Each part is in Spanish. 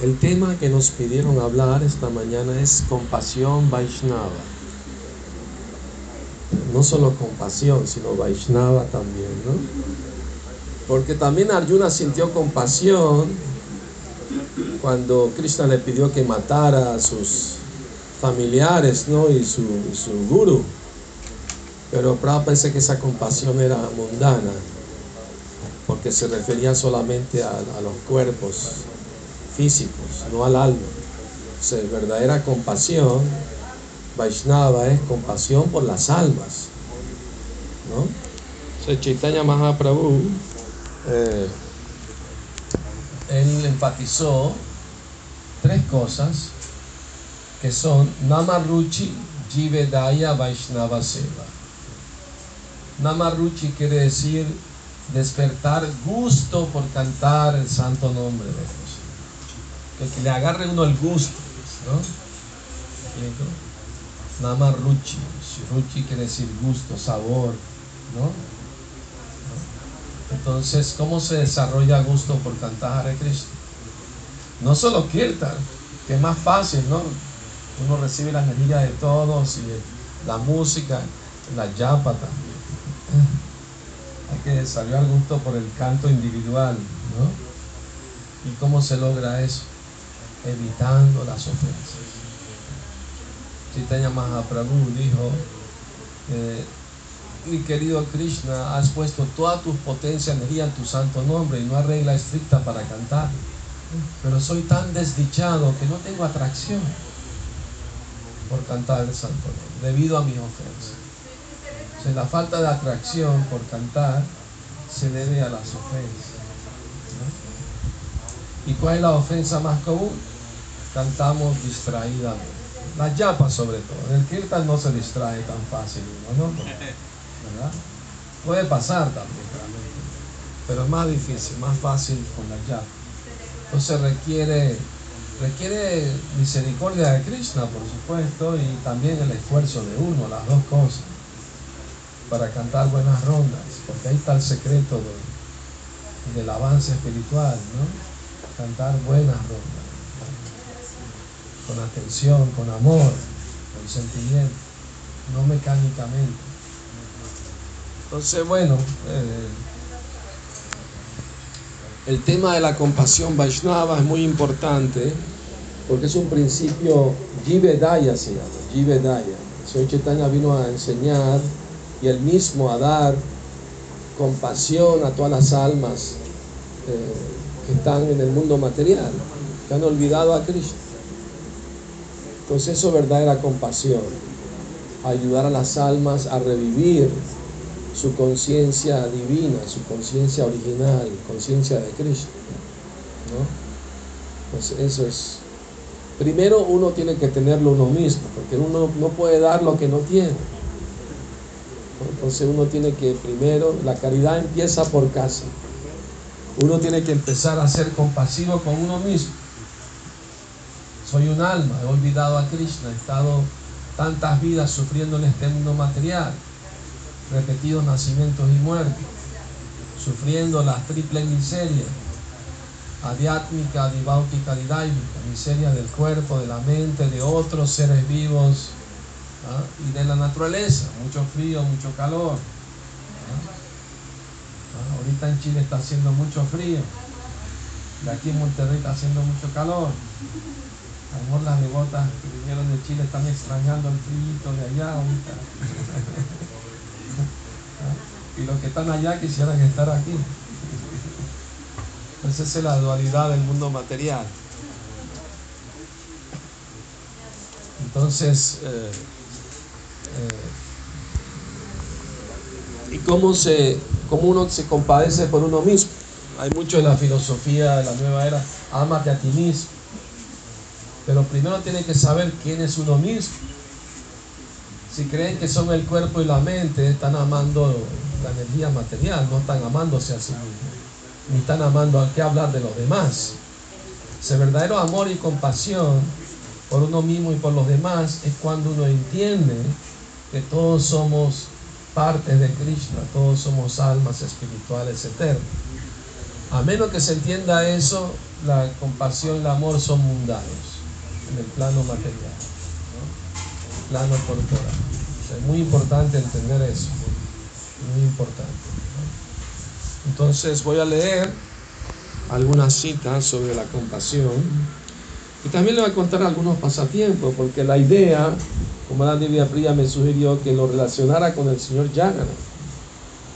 El tema que nos pidieron hablar esta mañana es compasión Vaishnava. No solo compasión, sino Vaishnava también, ¿no? Porque también Arjuna sintió compasión cuando Krishna le pidió que matara a sus familiares, ¿no? Y su, su guru. Pero Prabhupada pensé que esa compasión era mundana, porque se refería solamente a, los cuerpos físicos, no al alma. Sea, verdadera compasión, Vaishnava es compasión por las almas. ¿no? Sea, Chaitanya Mahaprabhu, eh, él enfatizó tres cosas que son Namaruchi Jivedaya Vaishnava Seva. Namaruchi quiere decir despertar gusto por cantar el santo nombre de Dios. Que, le agarre uno el gusto, ¿no? Namaruchi. Ruchi quiere decir gusto, sabor, ¿no? Entonces, ¿cómo se desarrolla gusto por cantar a Cristo? No solo Kirtan, que es más fácil, ¿no? Uno recibe la energía de todos y la música, la yapa también. Hay que desarrollar gusto por el canto individual, ¿no? ¿Y cómo se logra eso? Evitando las ofensas. Chaitanya Mahaprabhu dijo, eh, mi querido Krishna, has puesto toda tu potencia, energía en tu santo nombre y no hay regla estricta para cantar. Pero soy tan desdichado que no tengo atracción por cantar el santo nombre, debido a mis ofensas la falta de atracción por cantar se debe a las ofensas. ¿Y cuál es la ofensa más común? Cantamos distraídamente. La yapa sobre todo. El kirtan no se distrae tan fácil ¿no? ¿verdad? Puede pasar también, pero es más difícil, más fácil con la yapa. Entonces requiere, requiere misericordia de Krishna, por supuesto, y también el esfuerzo de uno, las dos cosas para cantar buenas rondas, porque ahí está el secreto del avance espiritual, ¿no? Cantar buenas rondas, con atención, con amor, con sentimiento, no mecánicamente. Entonces, bueno, eh, el tema de la compasión Vaishnava es muy importante porque es un principio Jivedaya se llama, Jivedaya. Soy Chaitanya vino a enseñar y el mismo a dar compasión a todas las almas eh, que están en el mundo material, que han olvidado a Cristo. Entonces eso es verdadera compasión, ayudar a las almas a revivir su conciencia divina, su conciencia original, conciencia de Cristo. ¿no? Pues eso es. Primero uno tiene que tenerlo uno mismo, porque uno no puede dar lo que no tiene. Entonces uno tiene que primero, la caridad empieza por casa. Uno tiene que empezar a ser compasivo con uno mismo. Soy un alma, he olvidado a Krishna, he estado tantas vidas sufriendo en este mundo material, repetidos nacimientos y muertes, sufriendo las triples miserias, adiátmica, diváutica, didáica, miseria del cuerpo, de la mente, de otros seres vivos, ¿ah? y de la naturaleza, mucho frío, mucho calor. ¿ah? ¿Ah? Ahorita en Chile está haciendo mucho frío, y aquí en Monterrey está haciendo mucho calor. A lo mejor las devotas que vinieron de Chile están extrañando el frío de allá ahorita. y los que están allá quisieran estar aquí. Esa es la dualidad del mundo material. Entonces, eh, eh, y cómo, se, cómo uno se compadece por uno mismo. Hay mucho en la filosofía de la nueva era, amate a ti mismo. Pero primero tiene que saber quién es uno mismo. Si creen que son el cuerpo y la mente, están amando la energía material, no están amándose a sí mismos, ni están amando a qué hablar de los demás. Ese verdadero amor y compasión por uno mismo y por los demás es cuando uno entiende que todos somos partes de Krishna, todos somos almas espirituales eternas. A menos que se entienda eso, la compasión y el amor son mundanos en el plano material, el plano corporal. es muy importante entender eso, muy importante. Entonces voy a leer algunas citas sobre la compasión y también le voy a contar algunos pasatiempos, porque la idea, como la Biblia Fría me sugirió, que lo relacionara con el señor Yagana,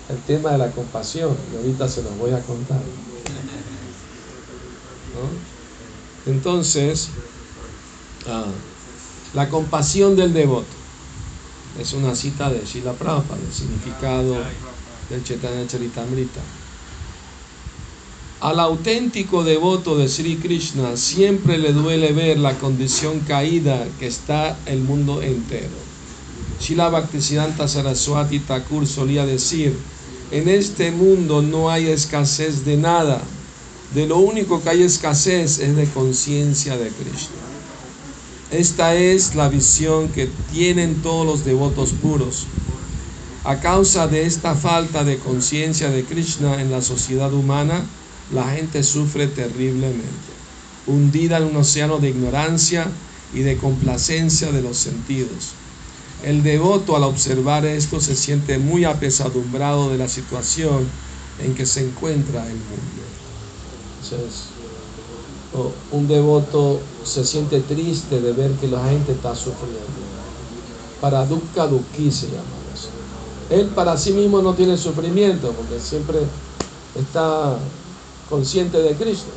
el tema de la compasión, y ahorita se los voy a contar. Entonces, ah, la compasión del devoto. Es una cita de Shila Prabhupada, el significado del Chaitanya Charitamrita. Al auténtico devoto de Sri Krishna siempre le duele ver la condición caída que está el mundo entero. Shila Bhaktisiddhanta Saraswati Thakur solía decir, en este mundo no hay escasez de nada, de lo único que hay escasez es de conciencia de Krishna. Esta es la visión que tienen todos los devotos puros. A causa de esta falta de conciencia de Krishna en la sociedad humana, la gente sufre terriblemente, hundida en un océano de ignorancia y de complacencia de los sentidos. El devoto al observar esto se siente muy apesadumbrado de la situación en que se encuentra el mundo. Un devoto se siente triste de ver que la gente está sufriendo. Para dukkha dukki se llama eso. Él para sí mismo no tiene sufrimiento porque siempre está consciente de Krishna.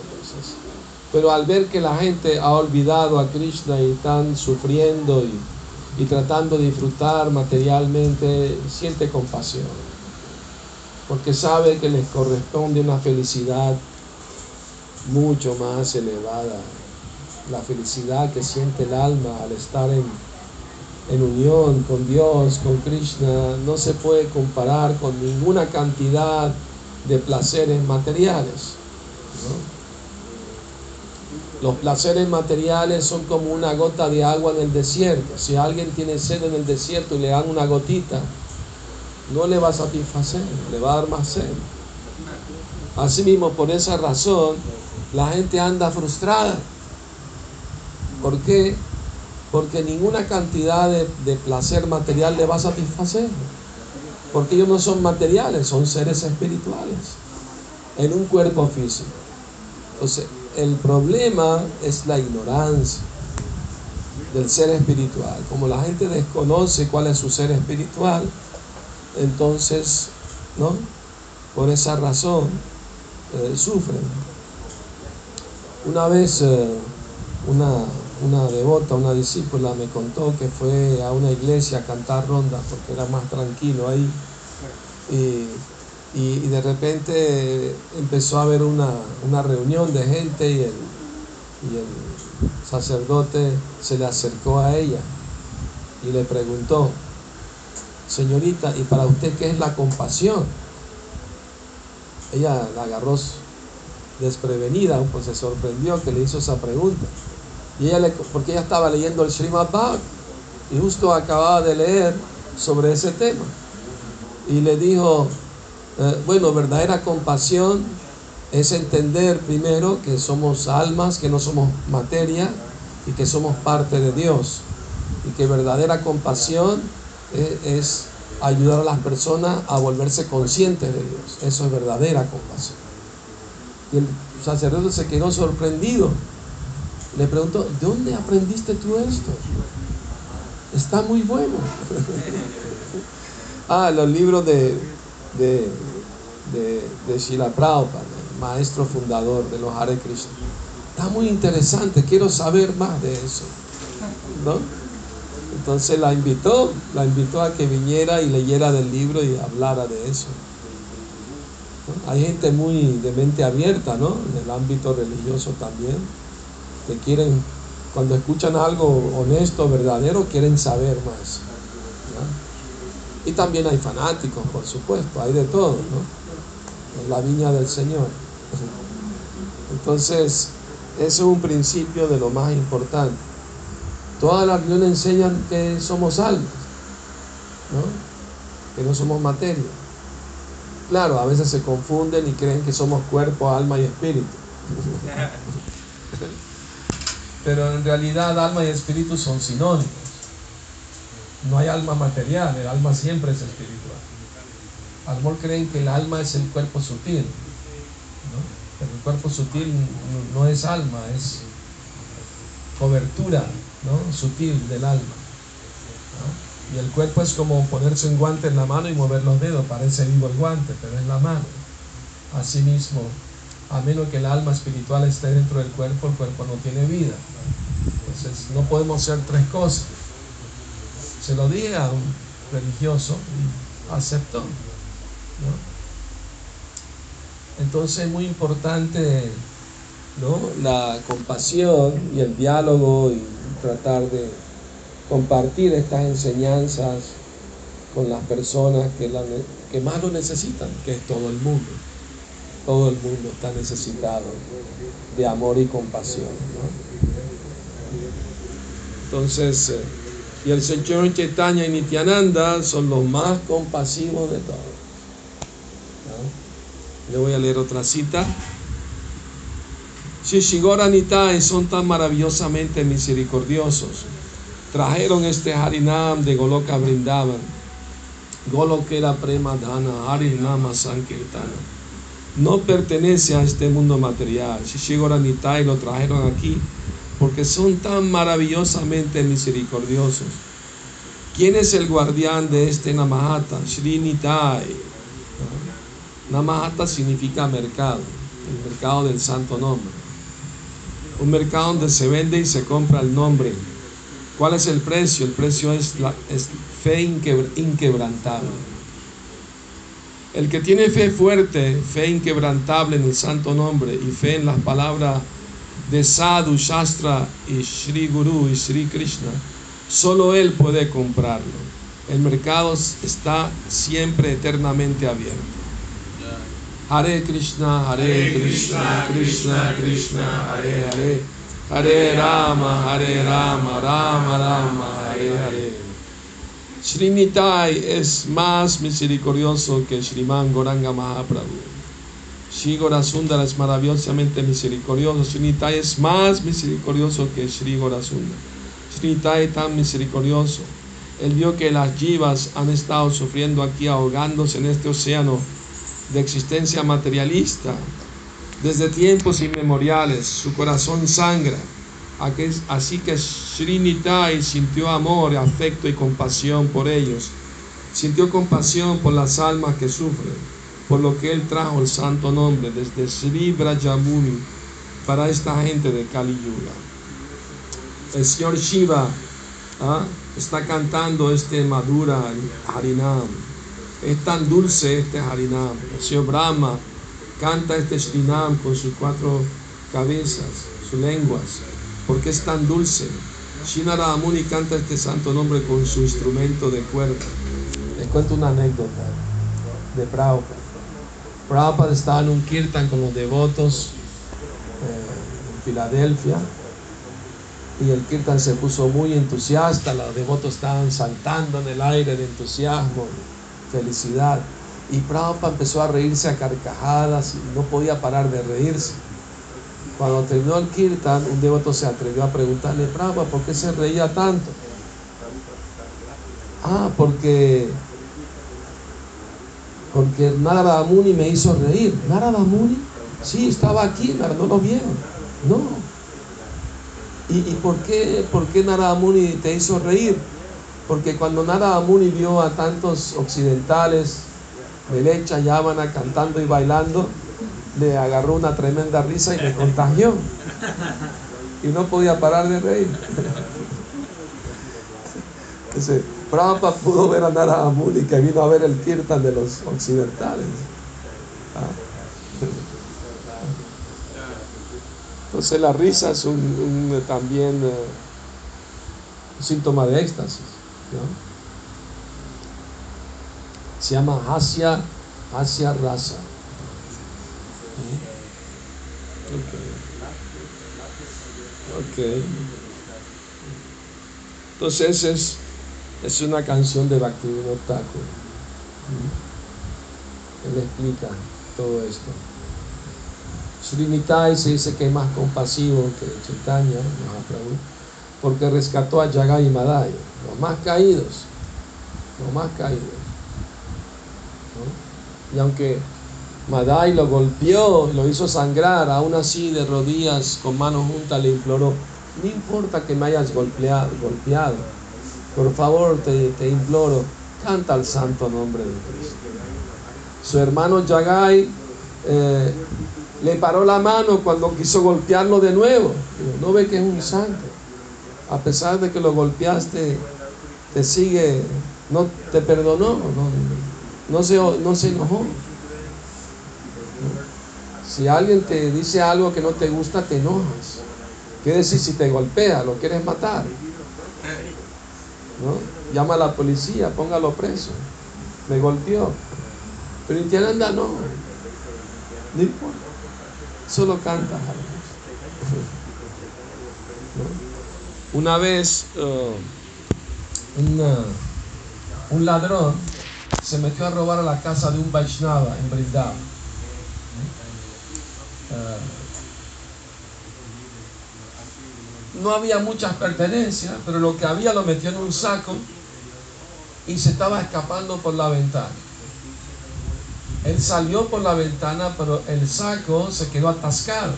pero al ver que la gente ha olvidado a Krishna y están sufriendo y y tratando de disfrutar materialmente, siente compasión, porque sabe que les corresponde una felicidad mucho más elevada, la felicidad que siente el alma al estar en, en unión con Dios, con Krishna, no se puede comparar con ninguna cantidad de placeres materiales. Los placeres materiales son como una gota de agua en el desierto. Si alguien tiene sed en el desierto y le dan una gotita, no le va a satisfacer, le va a dar más sed. Asimismo, por esa razón, la gente anda frustrada. ¿Por qué? Porque ninguna cantidad de, placer material le va a satisfacer. Porque ellos no son materiales, son seres espirituales en un cuerpo físico. Entonces, el problema es la ignorancia del ser espiritual. Como la gente desconoce cuál es su ser espiritual, entonces, ¿no? Por esa razón eh, sufren. Una vez eh, una, una devota, una discípula me contó que fue a una iglesia a cantar rondas porque era más tranquilo ahí. Y y, de repente empezó a haber una, reunión de gente y el, y el sacerdote se le acercó a ella y le preguntó, señorita, ¿y para usted qué es la compasión? Ella la agarró desprevenida, pues se sorprendió que le hizo esa pregunta. Y ella le, porque ella estaba leyendo el Srimad Bhagavatam y justo acababa de leer sobre ese tema. Y le dijo, eh, bueno, verdadera compasión es entender primero que somos almas, que no somos materia y que somos parte de Dios. Y que verdadera compasión eh, es ayudar a las personas a volverse conscientes de Dios. Eso es verdadera compasión. Y el sacerdote se quedó sorprendido. Le preguntó, ¿de dónde aprendiste tú esto? Está muy bueno. ah, los libros de, de de, de Shila Prabhupada, maestro fundador de los Hare Krishna. Está muy interesante, quiero saber más de eso. ¿no? Entonces la invitó, la invitó a que viniera y leyera del libro y hablara de eso. Hay gente muy de mente abierta, ¿no? En el ámbito religioso también, que quieren, cuando escuchan algo honesto, verdadero, quieren saber más. Y también hay fanáticos, por supuesto, hay de todo, ¿no? la viña del Señor. Entonces, ese es un principio de lo más importante. Todas las religiones enseñan que somos almas, que no somos materia. Claro, a veces se confunden y creen que somos cuerpo, alma y espíritu. Pero en realidad alma y espíritu son sinónimos. No hay alma material, el alma siempre es espiritual. Algunos creen que el alma es el cuerpo sutil, pero el cuerpo sutil no es alma, es cobertura ¿no? sutil del alma. Y el cuerpo es como ponerse un guante en la mano y mover los dedos, parece vivo el guante, pero es la mano. Asimismo, a menos que el alma espiritual esté dentro del cuerpo, el cuerpo no tiene vida. Entonces no podemos hacer tres cosas. Se lo dije a un religioso y aceptó. Entonces es muy importante ¿no? la compasión y el diálogo y tratar de compartir estas enseñanzas con las personas que, que más lo necesitan, que es todo el mundo. Todo el mundo está necesitado de amor y compasión. Entonces, eh, y el Señor Chaitanya y Nityananda son los más compasivos de todos. Le voy a leer otra cita. Shishigora Nitai son tan maravillosamente misericordiosos. Trajeron este Harinam de Goloka Brindavan. Golokera Prema Dana, Harinama Sankirtana. No pertenece a este mundo material. Shishigora Nitai lo trajeron aquí porque son tan maravillosamente misericordiosos. ¿Quién es el guardián de este Namahata? Shri Nitai. Namahata significa mercado, el mercado del santo nombre. Un mercado donde se vende y se compra el nombre. ¿Cuál es el precio? El precio es, la, fe inquebrantable. El que tiene fe fuerte, fe inquebrantable en el santo nombre y fe en las palabras de Sadhu, Shastra y Sri Guru y Sri Krishna, solo él puede comprarlo. El mercado está siempre eternamente abierto. Hare Krishna, Hare Krishna, Krishna Krishna, Hare Hare, Hare Rama, Hare Rama, Rama Rama, Hare Hare. Srinitai es más misericordioso que Sriman Goranga Mahaprabhu. Shri Gorasundara es maravillosamente misericordioso. Srinitai es más misericordioso que Shri Gorasundara. Srinitai tan misericordioso. Él vio que las jivas han estado sufriendo aquí, ahogándose en este océano de existencia materialista. Desde tiempos inmemoriales su corazón sangra. Así que Srinitai sintió amor, afecto y compasión por ellos. Sintió compasión por las almas que sufren, por lo que él trajo el santo nombre desde Sri Brajamuni para esta gente de Kali Yuga. El señor Shiva ¿ah? está cantando este Madura Harinam es tan dulce este Harinam. El Señor Brahma canta este Shrinam con sus cuatro cabezas, sus lenguas, porque es tan dulce. Shinara Amuni canta este santo nombre con su instrumento de cuerda. Les cuento una anécdota de Prabhupada. Prabhupada estaba en un kirtan con los devotos eh, en Filadelfia y el kirtan se puso muy entusiasta, los devotos estaban saltando en el aire de entusiasmo felicidad. Y Prabhupada empezó a reírse a carcajadas y no podía parar de reírse. Cuando terminó el kirtan, un devoto se atrevió a preguntarle, Prabhupada, ¿por qué se reía tanto? Ah, porque porque Narada Muni me hizo reír. ¿Narada Muni? Sí, estaba aquí, no lo vieron. No. ¿Y, por, qué, por qué Narada Muni te hizo reír? Porque cuando Nara Muni vio a tantos occidentales, Melecha, Yavana cantando y bailando, le agarró una tremenda risa y le contagió. Y no podía parar de reír. Entonces, Prabhupada pudo ver a Nara Muni que vino a ver el kirtan de los occidentales. ¿Ah? Entonces la risa es un, también eh, un síntoma de éxtasis. Se llama Asia, Asia Rasa. Ok. Entonces es, es una canción de Bhaktivinoda Thakur. Él explica todo esto. Srinitai se dice que es más compasivo que Chaitanya Mahaprabhu, porque rescató a Yagai y Madai, los más caídos, los más caídos. Y aunque Madai lo golpeó, lo hizo sangrar, aún así de rodillas, con manos juntas, le imploró, no importa que me hayas golpeado, golpeado por favor te, te imploro, canta el santo nombre de Cristo. Su hermano Yagai eh, le paró la mano cuando quiso golpearlo de nuevo. No ve que es un santo. A pesar de que lo golpeaste, te sigue, no te perdonó, no, se, no se enojó. Si alguien te dice algo que no te gusta, te enojas. ¿Qué decir si te golpea? ¿Lo quieres matar? ¿No? Llama a la policía, póngalo preso. Me golpeó. Pero Nityananda no. No importa. Solo canta. Una vez uh, un ladrón se metió a robar a la casa de un Vaishnava en Vrindavan. Uh, no había muchas pertenencias, pero lo que había lo metió en un saco y se estaba escapando por la ventana. Él salió por la ventana, pero el saco se quedó atascado.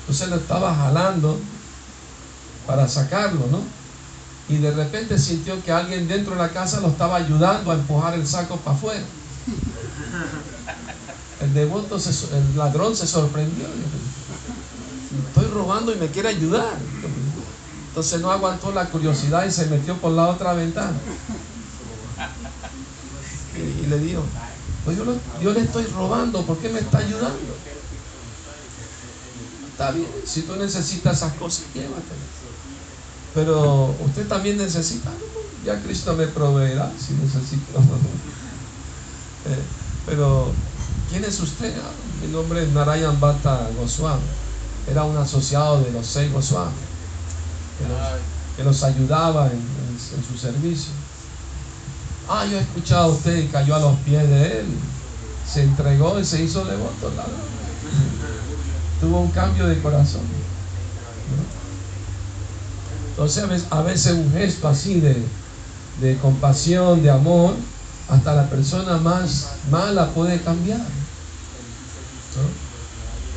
Entonces lo estaba jalando para sacarlo, ¿no? Y de repente sintió que alguien dentro de la casa lo estaba ayudando a empujar el saco para afuera. El devoto, el ladrón se sorprendió. Estoy robando y me quiere ayudar. Entonces no aguantó la curiosidad y se metió por la otra ventana. Y, le dijo, pues yo, le estoy robando, ¿por qué me está ayudando? Está bien, si tú necesitas esas cosas, llévatelas. Pero usted también necesita, ya Cristo me proveerá si necesito. Eh, pero, ¿quién es usted? Ah, mi nombre es Narayan Bhatta Goswami. Era un asociado de los seis Goswami, que los, ayudaba en su servicio. Ah, yo he escuchado a usted y cayó a los pies de él. Se entregó y se hizo devoto. Tuvo un cambio de corazón. Entonces a veces un gesto así de, de compasión, de amor, hasta la persona más mala puede cambiar.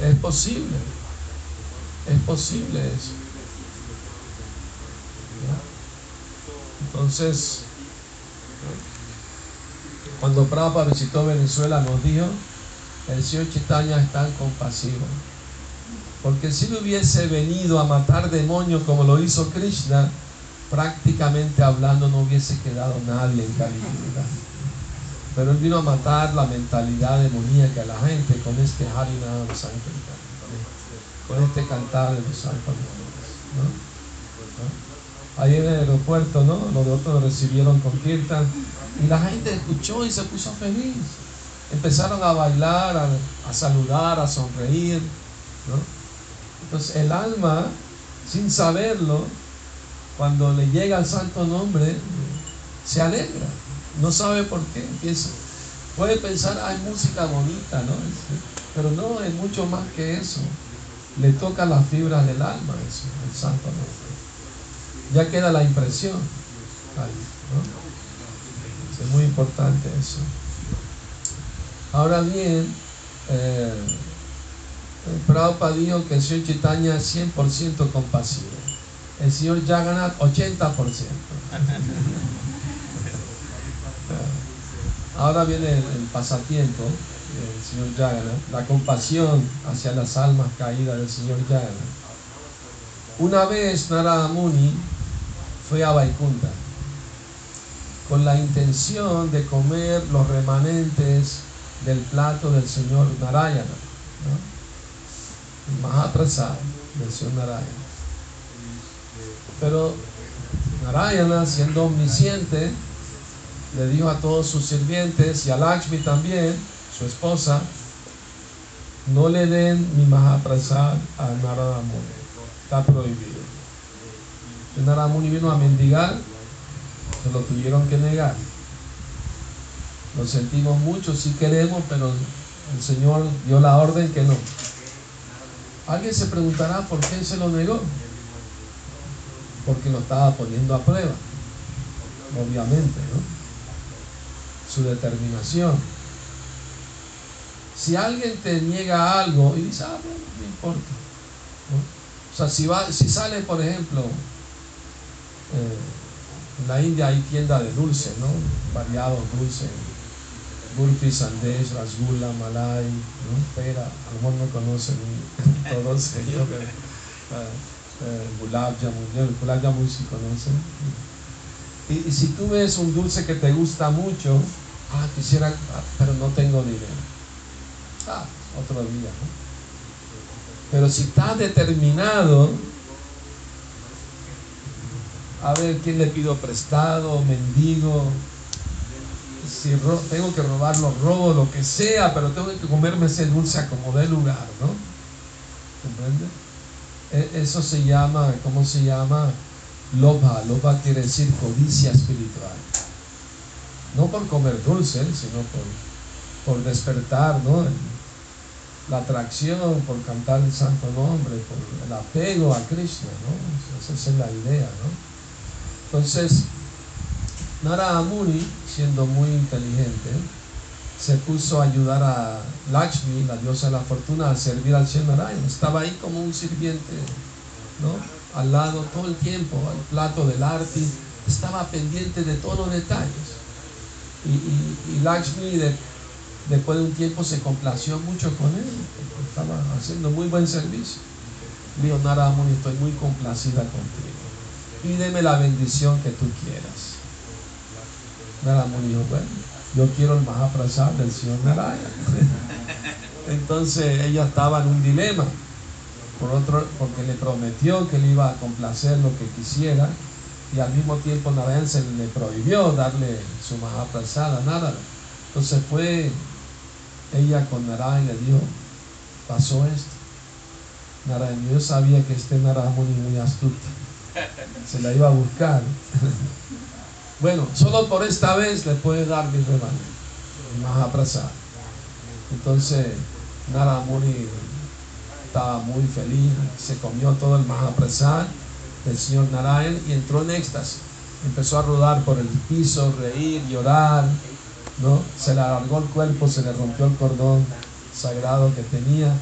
Es posible. Es posible eso. Entonces, cuando Prabhupada visitó Venezuela nos dijo, el señor Chitaña es tan compasivo. Porque si no hubiese venido a matar demonios como lo hizo Krishna, prácticamente hablando no hubiese quedado nadie en Califórnia. Pero él vino a matar la mentalidad demoníaca de la gente con este Harinam Sankirtan, con este cantar de los santos. ¿no? ahí en el aeropuerto, ¿no? Los de otros recibieron con Kirtan y la gente escuchó y se puso feliz. Empezaron a bailar, a, saludar, a sonreír, ¿no? Entonces el alma, sin saberlo, cuando le llega el santo nombre, se alegra. No sabe por qué. Empieza. Puede pensar, hay música bonita, ¿no? Pero no, es mucho más que eso. Le toca las fibras del alma, eso, el santo nombre ya queda la impresión. Es muy importante eso. Ahora bien, eh, Prabhupada dijo que el señor Chitaña es 100% compasivo. El señor Jagannath 80%. Ahora viene el, pasatiempo del señor Jagannath, la compasión hacia las almas caídas del señor Jagannath. Una vez Narada Muni fue a Vaikunta con la intención de comer los remanentes del plato del señor Narayana. El Mahaprasad del señor Narayana. Pero Narayana, siendo omnisciente, le dijo a todos sus sirvientes y a Lakshmi también, su esposa, no le den mi Mahaprasad a Narada está prohibido. Naramuni vino a mendigar, se lo tuvieron que negar. Lo sentimos mucho, si queremos, pero el Señor dio la orden que no. Alguien se preguntará por qué se lo negó. Porque lo estaba poniendo a prueba. Obviamente, ¿no? Su determinación. Si alguien te niega algo y dice, ah, bueno, no importa. O sea, si, va, si sale, por ejemplo, eh, en la India hay tienda de dulces, ¿no? Variados dulces. Burfi, Sandesh, Rasgula, Malay, ¿no? Pera, a lo mejor no conocen todos ellos, pero uh, uh, Gulab Jamun, Gulab Jamun sí conocen. Y, y, si tú ves un dulce que te gusta mucho, ah, quisiera, ah, pero no tengo dinero. Ah, otro día, ¿no? Pero si estás determinado, a ver quién le pido prestado, mendigo, si tengo que robar los robos, lo que sea, pero tengo que comerme ese dulce a como dé lugar, ¿no? ¿Comprende? E, eso se llama, ¿cómo se llama? Loba. Loba quiere decir codicia espiritual. No por comer dulce, sino por, por despertar, ¿no? La atracción, por cantar el santo nombre, por el apego a Krishna, ¿no? Esa es la idea, ¿no? Entonces, Nara Amuni, siendo muy inteligente, se puso a ayudar a Lakshmi, la diosa de la fortuna, a servir al Señor Narayan. Estaba ahí como un sirviente, ¿no? Al lado todo el tiempo, al plato del arti, estaba pendiente de todos los detalles. Y, Lakshmi, después de un tiempo, se complació mucho con él, estaba haciendo muy buen servicio. Nara Amuni, estoy muy complacida contigo. Pídeme la bendición que tú quieras. Narayan dijo, bueno, yo quiero el Mahaprasad del Señor Narayana. Entonces ella estaba en un dilema, por otro, porque le prometió que le iba a complacer lo que quisiera y al mismo tiempo Narayan se le prohibió darle su Mahaprasad a Narada. Entonces fue ella con Narayan y le dijo, pasó esto. Narayan, yo sabía que este Narayan muy astuto. Se la iba a buscar. Bueno, solo por esta vez le puede dar mi rebaño, Mahaprasad. Entonces, Naramuni estaba muy feliz, se comió todo el Mahaprasad del señor Narayan y entró en éxtasis. Empezó a rodar por el piso, reír, llorar, ¿no? Se le alargó el cuerpo, se le rompió el cordón sagrado que tenía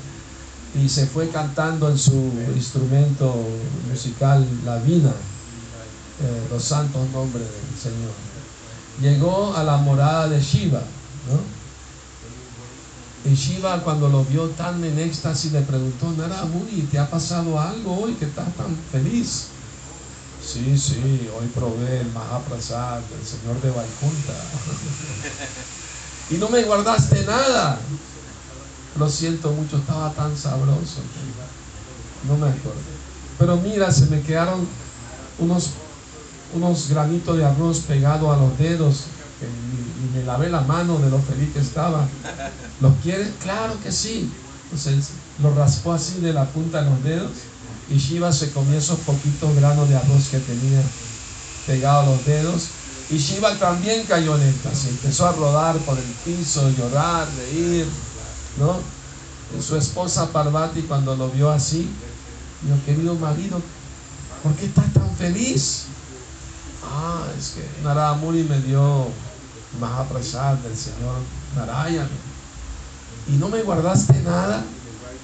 y se fue cantando en su instrumento musical la vina eh, los santos nombres del Señor. Llegó a la morada de Shiva. Y Shiva cuando lo vio tan en éxtasis le preguntó, Nara Muni, ¿te ha pasado algo hoy que estás tan feliz? Sí, sí, hoy probé el Mahaprasad del Señor de Vaikunta. y no me guardaste nada. Lo siento mucho, estaba tan sabroso. No me acuerdo. Pero mira, se me quedaron unos unos granitos de arroz pegado a los dedos y, me lavé la mano de lo feliz que estaba. ¿Los quieres? Claro que sí. Entonces lo raspó así de la punta de los dedos y Shiva se comió esos poquitos granos de arroz que tenía pegado a los dedos. Y Shiva también cayó en éxtasis, empezó a rodar por el piso, llorar, reír, ¿no? Su esposa Parvati cuando lo vio así, mi querido marido, ¿por qué estás tan feliz? Ah, es que Narada Muni me dio Mahaprasad del Señor Narayan. Y no me guardaste nada.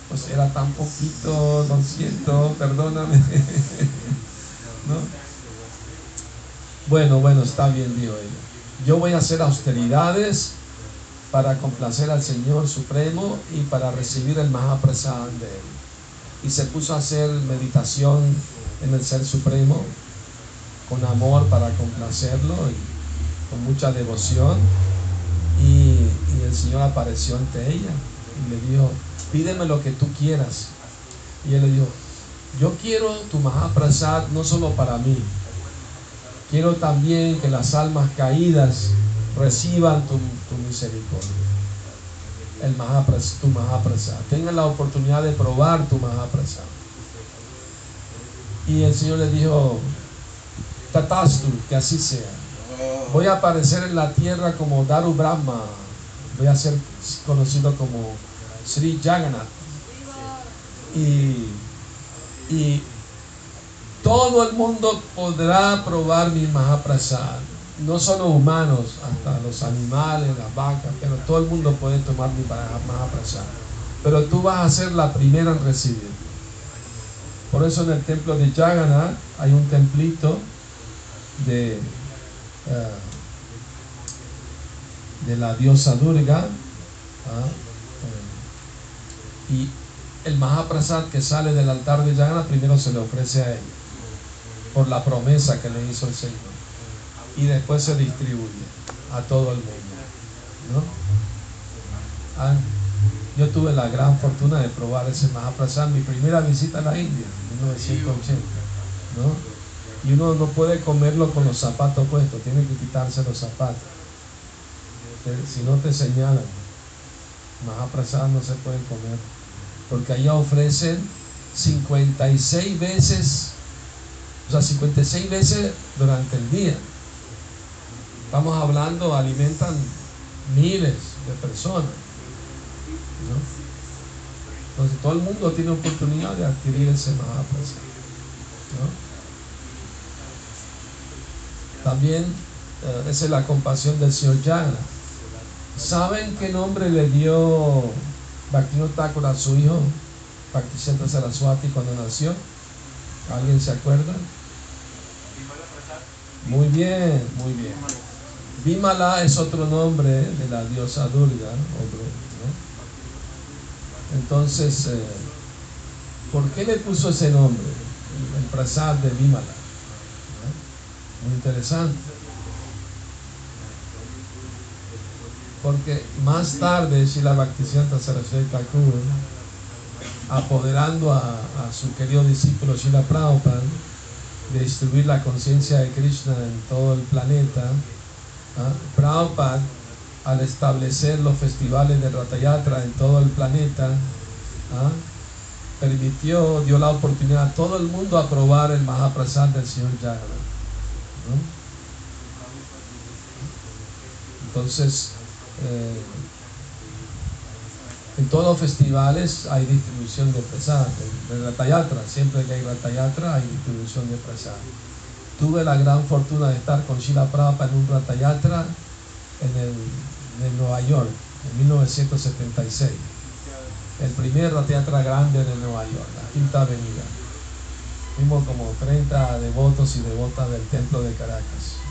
Pues era tan poquito, lo siento, perdóname. ¿No? Bueno, bueno, está bien, dijo ella. Yo voy a hacer austeridades para complacer al Señor Supremo y para recibir el Mahaprasad de él. Y se puso a hacer meditación en el Ser Supremo con amor para complacerlo y con mucha devoción. Y, el Señor apareció ante ella y le dijo, pídeme lo que tú quieras. Y él le dijo, yo quiero tu Mahaprasad no solo para mí, quiero también que las almas caídas reciban tu, misericordia. El Mahaprasad, tu Mahaprasad. Tengan la oportunidad de probar tu Mahaprasad. Y el Señor le dijo, Tatastu, que así sea. Voy a aparecer en la tierra como Daru Brahma. Voy a ser conocido como Sri Jagannath. Y, y todo el mundo podrá probar mi Mahaprasad. No solo humanos, hasta los animales, las vacas, pero todo el mundo puede tomar mi Mahaprasad. Pero tú vas a ser la primera en recibir. Por eso en el templo de Jagannath hay un templito de, eh, de la diosa Durga. ¿ah? Eh, y el Mahaprasad que sale del altar de Jagannath primero se le ofrece a ella por la promesa que le hizo el Señor. Y después se distribuye a todo el mundo. Ah, yo tuve la gran fortuna de probar ese Mahaprasad, mi primera visita a la India, en 1980. Y uno no puede comerlo con los zapatos puestos, tiene que quitarse los zapatos. Si no te señalan, Mahaprasad no se puede comer. Porque allá ofrecen 56 veces o sea, 56 veces durante el día. Estamos hablando, alimentan miles de personas. Entonces todo el mundo tiene oportunidad de adquirir ese Mahaprasad. También eh, esa es la compasión del Señor Yana. ¿Saben qué nombre le dio Bhaktivinoda Thakur a su hijo, Bhaktisiddhanta Saraswati, cuando nació? ¿Alguien se acuerda? Muy bien, muy bien. Bimala es otro nombre de la diosa Durga, Entonces, eh, ¿por qué le puso ese nombre? El prasad de Bimala. Muy interesante. Porque más tarde, Shila Bhaktisiddhanta Saraswati Thakur apoderando a, su querido discípulo Srila Prabhupada de distribuir la conciencia de Krishna en todo el planeta, ¿ah? Prabhupada al establecer los festivales de Ratayatra en todo el planeta, ¿ah? permitió, dio la oportunidad a todo el mundo a probar el Mahaprasad del Señor Jagannath. Entonces, eh, en todos los festivales hay distribución de prasad, de, Ratayatra, siempre que hay Ratayatra hay distribución de prasad. Tuve la gran fortuna de estar con Shila Prabhupada en un Ratayatra en, el, en Nueva York, en 1976. El primer Ratayatra grande de Nueva York, la Quinta Avenida. Fuimos como 30 devotos y devotas del templo de Caracas.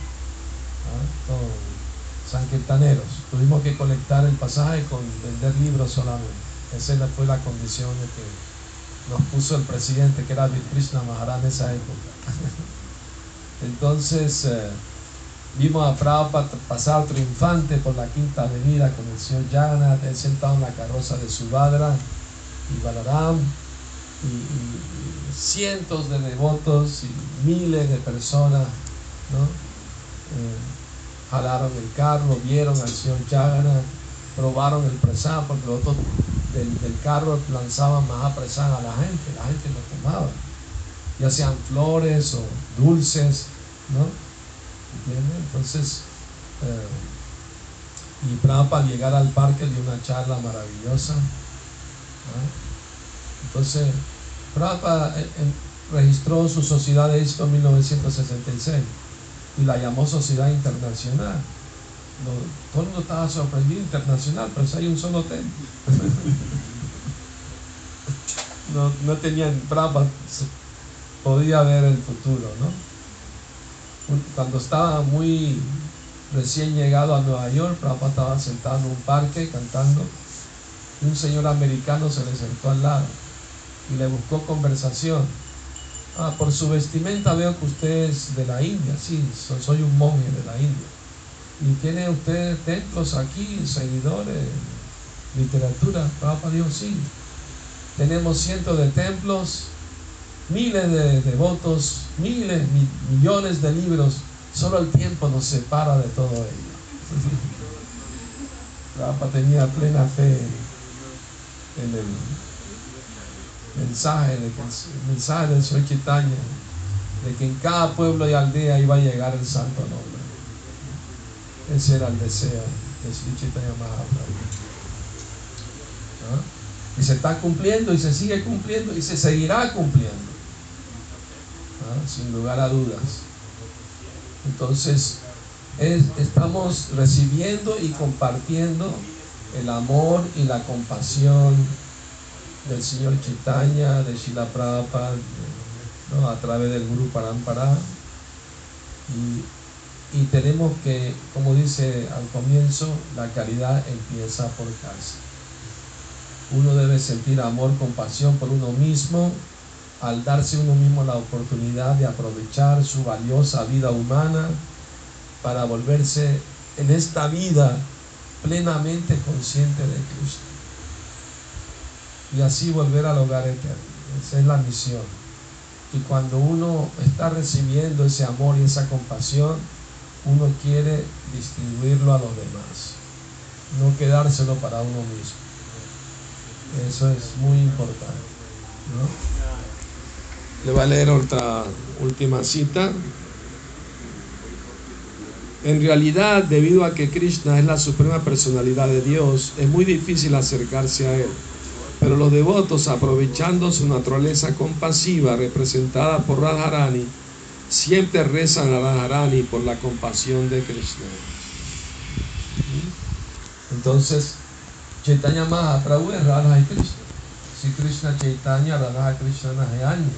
¿Ah? sanquetaneros. Tuvimos que colectar el pasaje con vender libros solamente. Esa fue la condición que nos puso el presidente, que era Krishna Maharaj en esa época. Entonces eh, vimos a Prabhupada pasar triunfante por la quinta avenida con el señor Jagannath, él sentado en la carroza de Subhadra y Balaram, y, cientos de devotos y miles de personas, ¿no? Eh, jalaron el carro, vieron al señor Chagana, probaron el presán, porque los otros del, carro lanzaban más apresán a la gente, la gente lo tomaba, ya sean flores o dulces, ¿no? Entonces, eh, y para llegar al parque dio una charla maravillosa. Entonces, Prabhupada eh, registró su sociedad de éxito en 1966 y la llamó Sociedad Internacional. todo el mundo estaba sorprendido, internacional, pero si hay un solo templo. no, no tenían brava, podía ver el futuro, ¿no? Cuando estaba muy recién llegado a Nueva York, Prabhupada estaba sentado en un parque cantando. Y un señor americano se le sentó al lado y le buscó conversación Ah, por su vestimenta veo que usted es de la India, sí, soy un monje de la India. Y tiene usted templos aquí, seguidores, literatura. Papa dijo, sí. Tenemos cientos de templos, miles de devotos, miles, millones de libros. Solo el tiempo nos separa de todo ello. Papa tenía plena fe en el mensaje, de que, el mensaje del Señor Chitaña, de que en cada pueblo y aldea iba a llegar el santo nombre. Ese era el deseo de Chaitanya Mahaprabhu. ¿Ah? Y se está cumpliendo y se sigue cumpliendo y se seguirá cumpliendo. ¿Ah? Sin lugar a dudas. Entonces, estamos recibiendo y compartiendo el amor y la compasión del Señor Chitaña, de Shila Prabhupada, a través del Guru Parampara. Y, y tenemos que, como dice al comienzo, la caridad empieza por casa. Uno debe sentir amor, compasión por uno mismo, al darse uno mismo la oportunidad de aprovechar su valiosa vida humana para volverse en esta vida plenamente consciente de Cristo. Y así volver al hogar eterno. Esa es la misión. Y cuando uno está recibiendo ese amor y esa compasión, uno quiere distribuirlo a los demás, no quedárselo para uno mismo. Eso es muy importante. Le voy a leer otra última cita. En realidad, debido a que Krishna es la suprema personalidad de Dios, es muy difícil acercarse a Él. Pero los devotos, aprovechando su naturaleza compasiva representada por Radharani, siempre rezan a Radharani por la compasión de Krishna. Entonces, Chaitanya Mahaprabhu es Radha y Krishna. Si Krishna Chaitanya, Radha Krishna Nahayanya.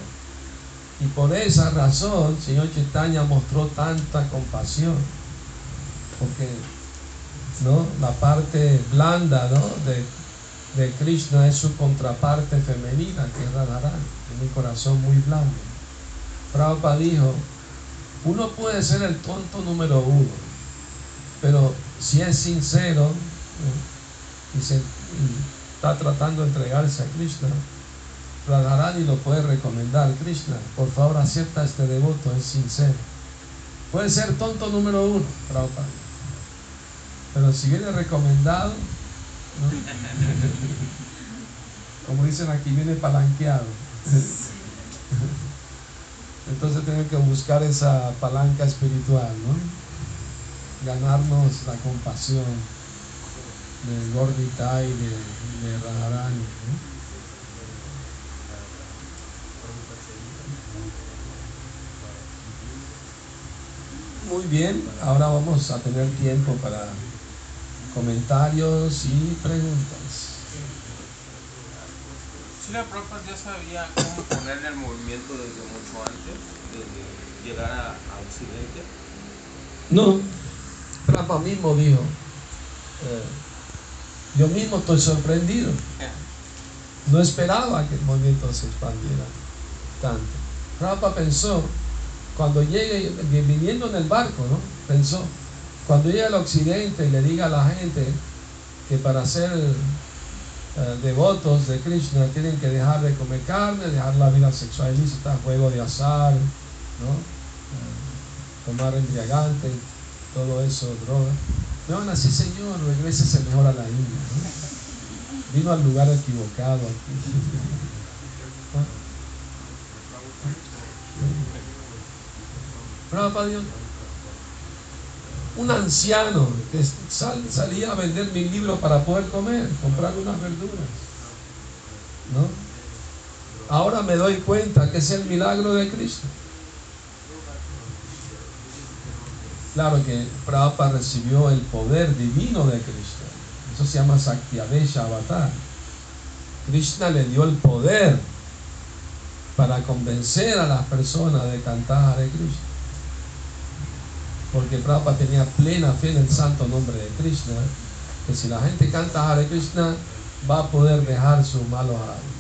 Y por esa razón, Señor Chaitanya mostró tanta compasión porque ¿no? la parte blanda de, de, Krishna es su contraparte femenina, que es Radharani, tiene un corazón muy blando. Prabhupada dijo, uno puede ser el tonto número uno, pero si es sincero y, se, está tratando de entregarse a Krishna, Radharani lo puede recomendar. Krishna, por favor acepta este devoto, es sincero. Puede ser tonto número uno, Prabhupada. Pero si viene recomendado, como dicen aquí, viene palanqueado. Entonces tenemos que buscar esa palanca espiritual, ¿no? Ganarnos la compasión de Gordita y de, de Radharani, Muy bien, ahora vamos a tener tiempo para comentarios y preguntas. Si la propa ya sabía cómo ponerle el movimiento desde mucho antes de llegar a, Occidente. No, Prabhupada mismo dijo, eh, yo mismo estoy sorprendido. No esperaba que el movimiento se expandiera tanto. Prabhupada pensó, cuando llegue, viniendo en el barco, ¿no? Pensó, cuando llegue al occidente y le diga a la gente que para ser eh, devotos de Krishna tienen que dejar de comer carne, dejar la vida sexual ilícita, juego de azar, ¿no? Eh, tomar embriagante, todo eso, droga. Me van así, Señor, regrese mejor a la India. Vino al lugar equivocado aquí. Dios un anciano que salía a vender mi libro para poder comer, comprar unas verduras. ¿No? Ahora me doy cuenta que es el milagro de Cristo. Claro que Prabhupada recibió el poder divino de Cristo. Eso se llama Sakyavesha Avatar. Krishna le dio el poder para convencer a las personas de cantar Hare Krishna porque Prabhupada tenía plena fe en el santo nombre de Krishna, que si la gente canta Hare Krishna, va a poder dejar su malo hábitos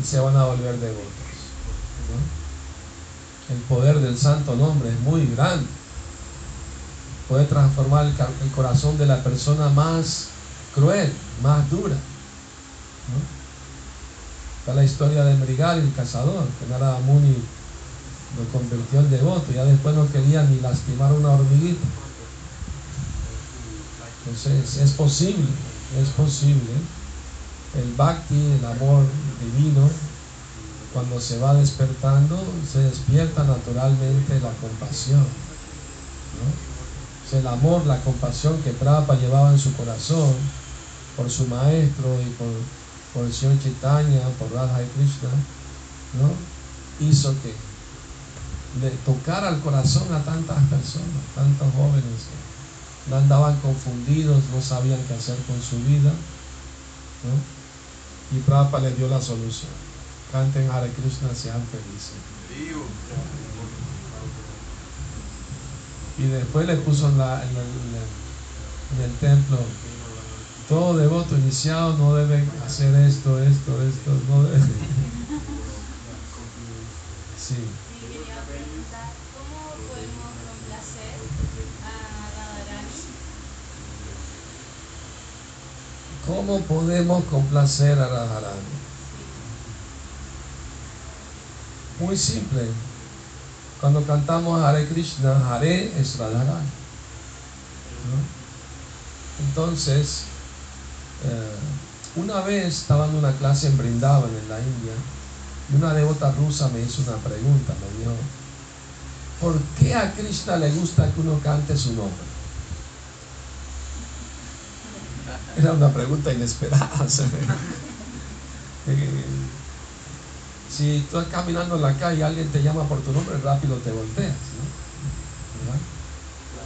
y se van a volver devotos. El poder del santo nombre es muy grande. Puede transformar el, corazón de la persona más cruel, más dura. Está la historia de Mrigal, el cazador, que era Muni lo convirtió en devoto, ya después no quería ni lastimar una hormiguita. Entonces es posible, es posible. El bhakti, el amor divino, cuando se va despertando, se despierta naturalmente la compasión. el amor, la compasión que Prabhupada llevaba en su corazón, por su maestro y por, por el señor Chaitanya, por Radha y Krishna, ¿no? hizo que le tocara el corazón a tantas personas, tantos jóvenes que andaban confundidos, no sabían qué hacer con su vida. ¿no? Y Prabhupada les dio la solución. Canten Hare Krishna, sean felices. Y después le puso en, la, en, el, en el templo todo devoto iniciado no debe hacer esto, esto, esto, no debe. Sí. quería preguntar, ¿cómo podemos complacer a Radharani? ¿Cómo podemos complacer a Radharani? Muy simple. Cuando cantamos Hare Krishna, Hare es Radharani. Entonces, eh, una vez estaba en una clase en Brindavan, en la India, y una devota rusa me hizo una pregunta, me dijo, ¿por qué a Krishna le gusta que uno cante su nombre? Era una pregunta inesperada. Eh, si tú estás caminando en la calle y alguien te llama por tu nombre, rápido te volteas.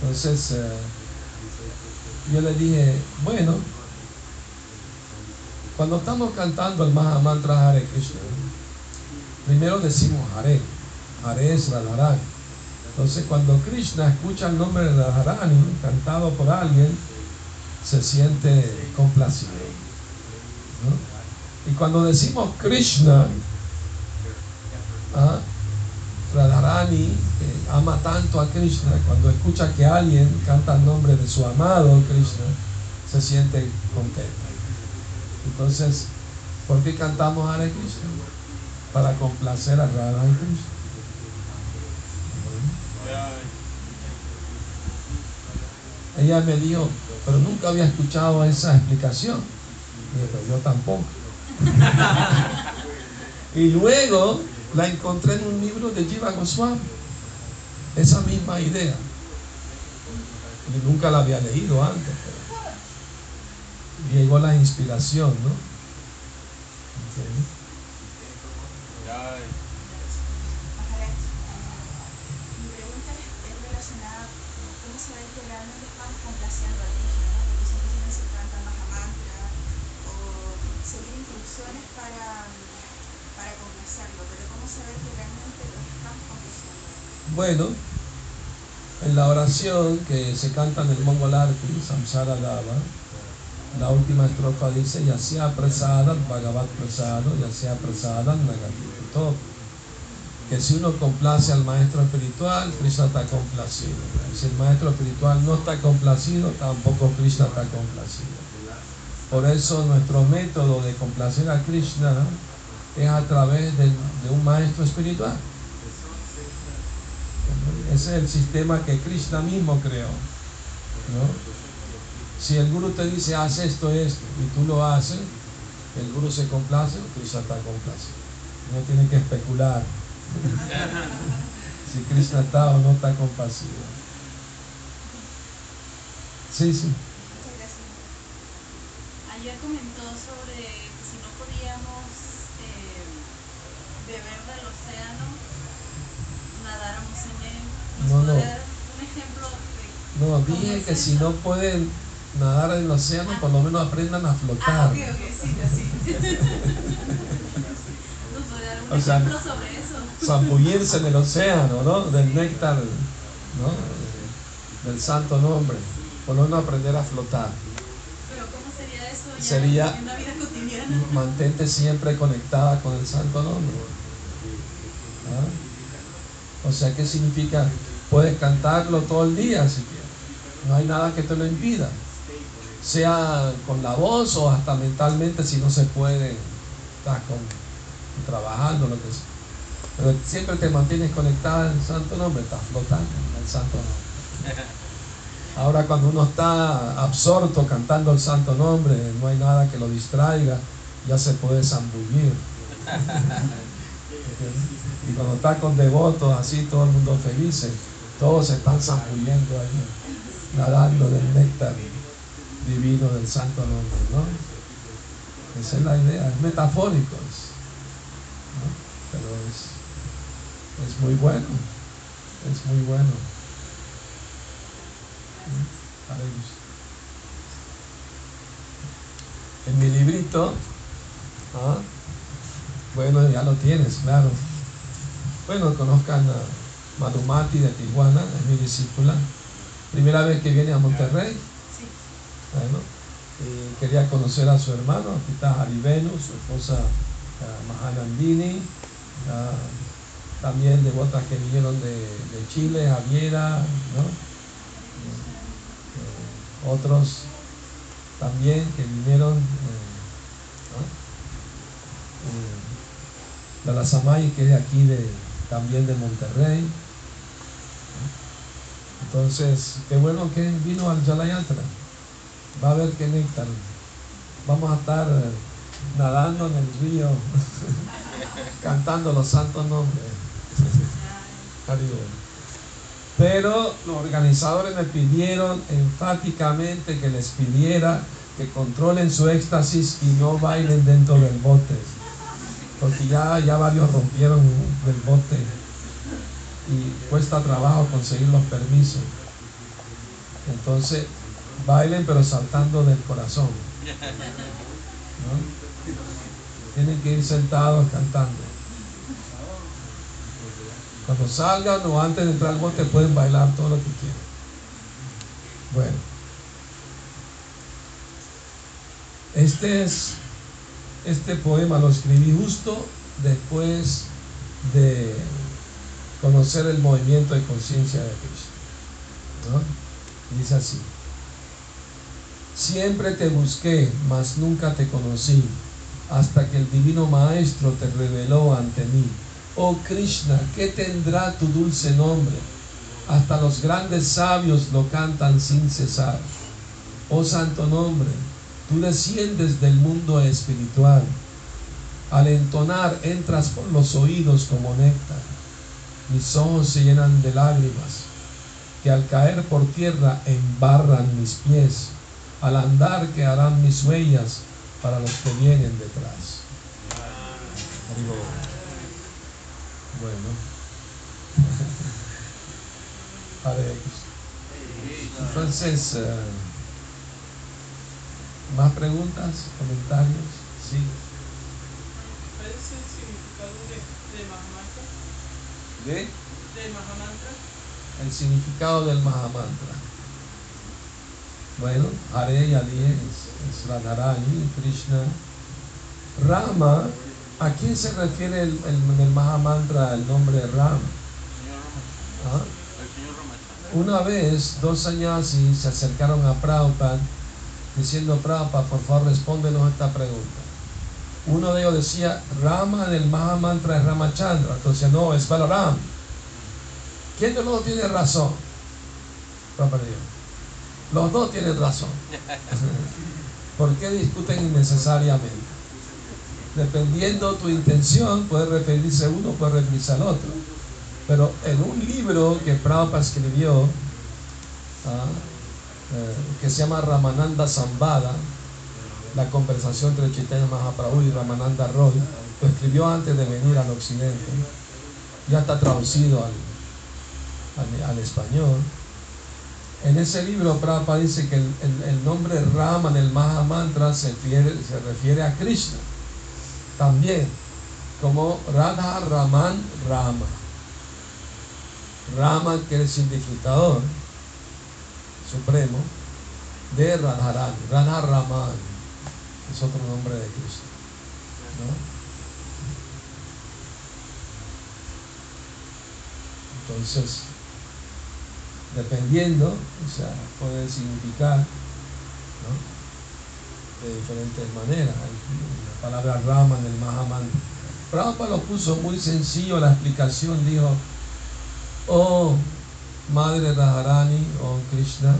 Entonces, eh, yo le dije, bueno, cuando estamos cantando el Mahamantra Hare Krishna, primero decimos Hare, Hare es Radharani. Entonces cuando Krishna escucha el nombre de Radharani cantado por alguien, se siente complacido. Y cuando decimos Krishna, ¿ah? Radharani ama tanto a Krishna, cuando escucha que alguien canta el nombre de su amado Krishna, se siente contento. Entonces, ¿por qué cantamos Hare Krishna? Para complacer a Radha y Krishna. Ella me dijo, pero nunca había escuchado esa explicación. Y yo tampoco. y luego la encontré en un libro de Jiva Goswami. Esa misma idea. Y nunca la había leído antes llegó la inspiración, ¿no? Mi pregunta es relacionada con cómo saber que realmente estamos complaciendo a Krishna, ¿no? Porque siempre se canta más a mantra o seguir instrucciones para, para complacerlo, pero cómo saber que realmente lo estamos complaciendo. Bueno, en la oración que se canta en el Mongol Arti, Samsara Dava, la última estrofa dice, ya sea apresada, Bhagavat presado, ya sea apresada, todo. Que si uno complace al maestro espiritual, Krishna está complacido. Si el maestro espiritual no está complacido, tampoco Krishna está complacido. Por eso nuestro método de complacer a Krishna es a través de un maestro espiritual. Es el sistema que Krishna mismo creó. ¿no? Si el guru te dice, haz esto, esto, y tú lo haces, el guru se complace, Krishna está complacido. No tiene que especular si Krishna está o no está complacido. Sí, sí. Ayer comentó sobre que si no podíamos eh, beber del océano, nadáramos en él. No, no. No, dije que si no pueden nadar en el océano, por lo menos aprendan a flotar. Ah, o sea, sobre eso? Zambullirse en el océano, ¿no? Del néctar, ¿no? Del santo nombre. Por lo menos aprender a flotar. ¿Pero cómo sería eso ya sería, en la vida cotidiana? Mantente siempre conectada con el santo nombre. ¿Ah? O sea, ¿qué significa? Puedes cantarlo todo el día si quieres. No hay nada que te lo impida sea con la voz o hasta mentalmente si no se puede, estás con, trabajando, lo que sea. Pero siempre te mantienes conectada al santo nombre, estás flotando en el santo nombre. Ahora cuando uno está absorto cantando el santo nombre, no hay nada que lo distraiga, ya se puede zambullir. Y cuando está con devotos así, todo el mundo feliz, todos se están zambulliendo ahí, nadando del néctar divino del santo nombre, ¿no? Esa es la idea, es metafórico, ¿no? pero es, es muy bueno, es muy bueno. En mi librito, ¿ah? bueno, ya lo tienes, claro. Bueno, conozcan a Madumati de Tijuana, es mi discípula. Primera vez que viene a Monterrey. Bueno, y quería conocer a su hermano, aquí está Jaribeno, su esposa Mahanandini, también devotas que vinieron de, Chile, Javiera, ¿no? Eh, otros también que vinieron eh, eh, de la Samay, que es de aquí de, también de Monterrey. Entonces, qué bueno que vino al Yalayatra. Va a ver qué néctar. Vamos a estar eh, nadando en el río, cantando los santos nombres. Pero los organizadores me pidieron enfáticamente que les pidiera que controlen su éxtasis y no bailen dentro del bote. Porque ya, ya varios rompieron del bote y cuesta trabajo conseguir los permisos. Entonces, bailen pero saltando del corazón. Tienen que ir sentados cantando. Cuando salgan o antes de entrar al bote pueden bailar todo lo que quieran. Bueno. Este es este poema lo escribí justo después de conocer el movimiento de conciencia de Cristo. Dice así, siempre te busqué, mas nunca te conocí, hasta que el divino Maestro te reveló ante mí. Oh Krishna, ¿qué tendrá tu dulce nombre? Hasta los grandes sabios lo cantan sin cesar. Oh santo nombre, tú desciendes del mundo espiritual. Al entonar entras por los oídos como néctar mis ojos se llenan de lágrimas, que al caer por tierra embarran mis pies, al andar que harán mis huellas para los que vienen detrás. Bueno. Entonces, eh, ¿más preguntas, comentarios? Sí. ¿De? Del Mahamantra. El significado del Mahamantra. Bueno, Hare y Ali es, es Radharani, Krishna. Rama, ¿a quién se refiere el, el, el Mahamantra, el nombre Rama? ¿Ah? Una vez, dos sannyasis se acercaron a Prabhupada diciendo, Prabhupada, por favor, respóndenos esta pregunta. Uno de ellos decía, Rama del Mahamantra es Ramachandra. Entonces, no, es Balaram. ¿Quién de los dos tiene razón? Los dos tienen razón. ¿Por qué discuten innecesariamente? Dependiendo tu intención, puede referirse uno, puede referirse al otro. Pero en un libro que Prabhupada escribió, ah, eh, que se llama Ramananda Sambada, la conversación entre Chaitanya Mahaprabhu y Ramananda Roy, lo escribió antes de venir al occidente, ya está traducido al, al, español. En ese libro Prabhupada dice que el, nombre Rama en el Mahamantra se refiere, se refiere a Krishna. También, como Radha Raman Rama. Rama que es el significador supremo de Radharani, Radha Raman es otro nombre de Cristo. Entonces, dependiendo, o sea, puede significar de diferentes maneras. La palabra Rama en el Mahaman. Prabhupada lo puso muy sencillo la explicación, dijo, oh Madre Radharani, oh Krishna,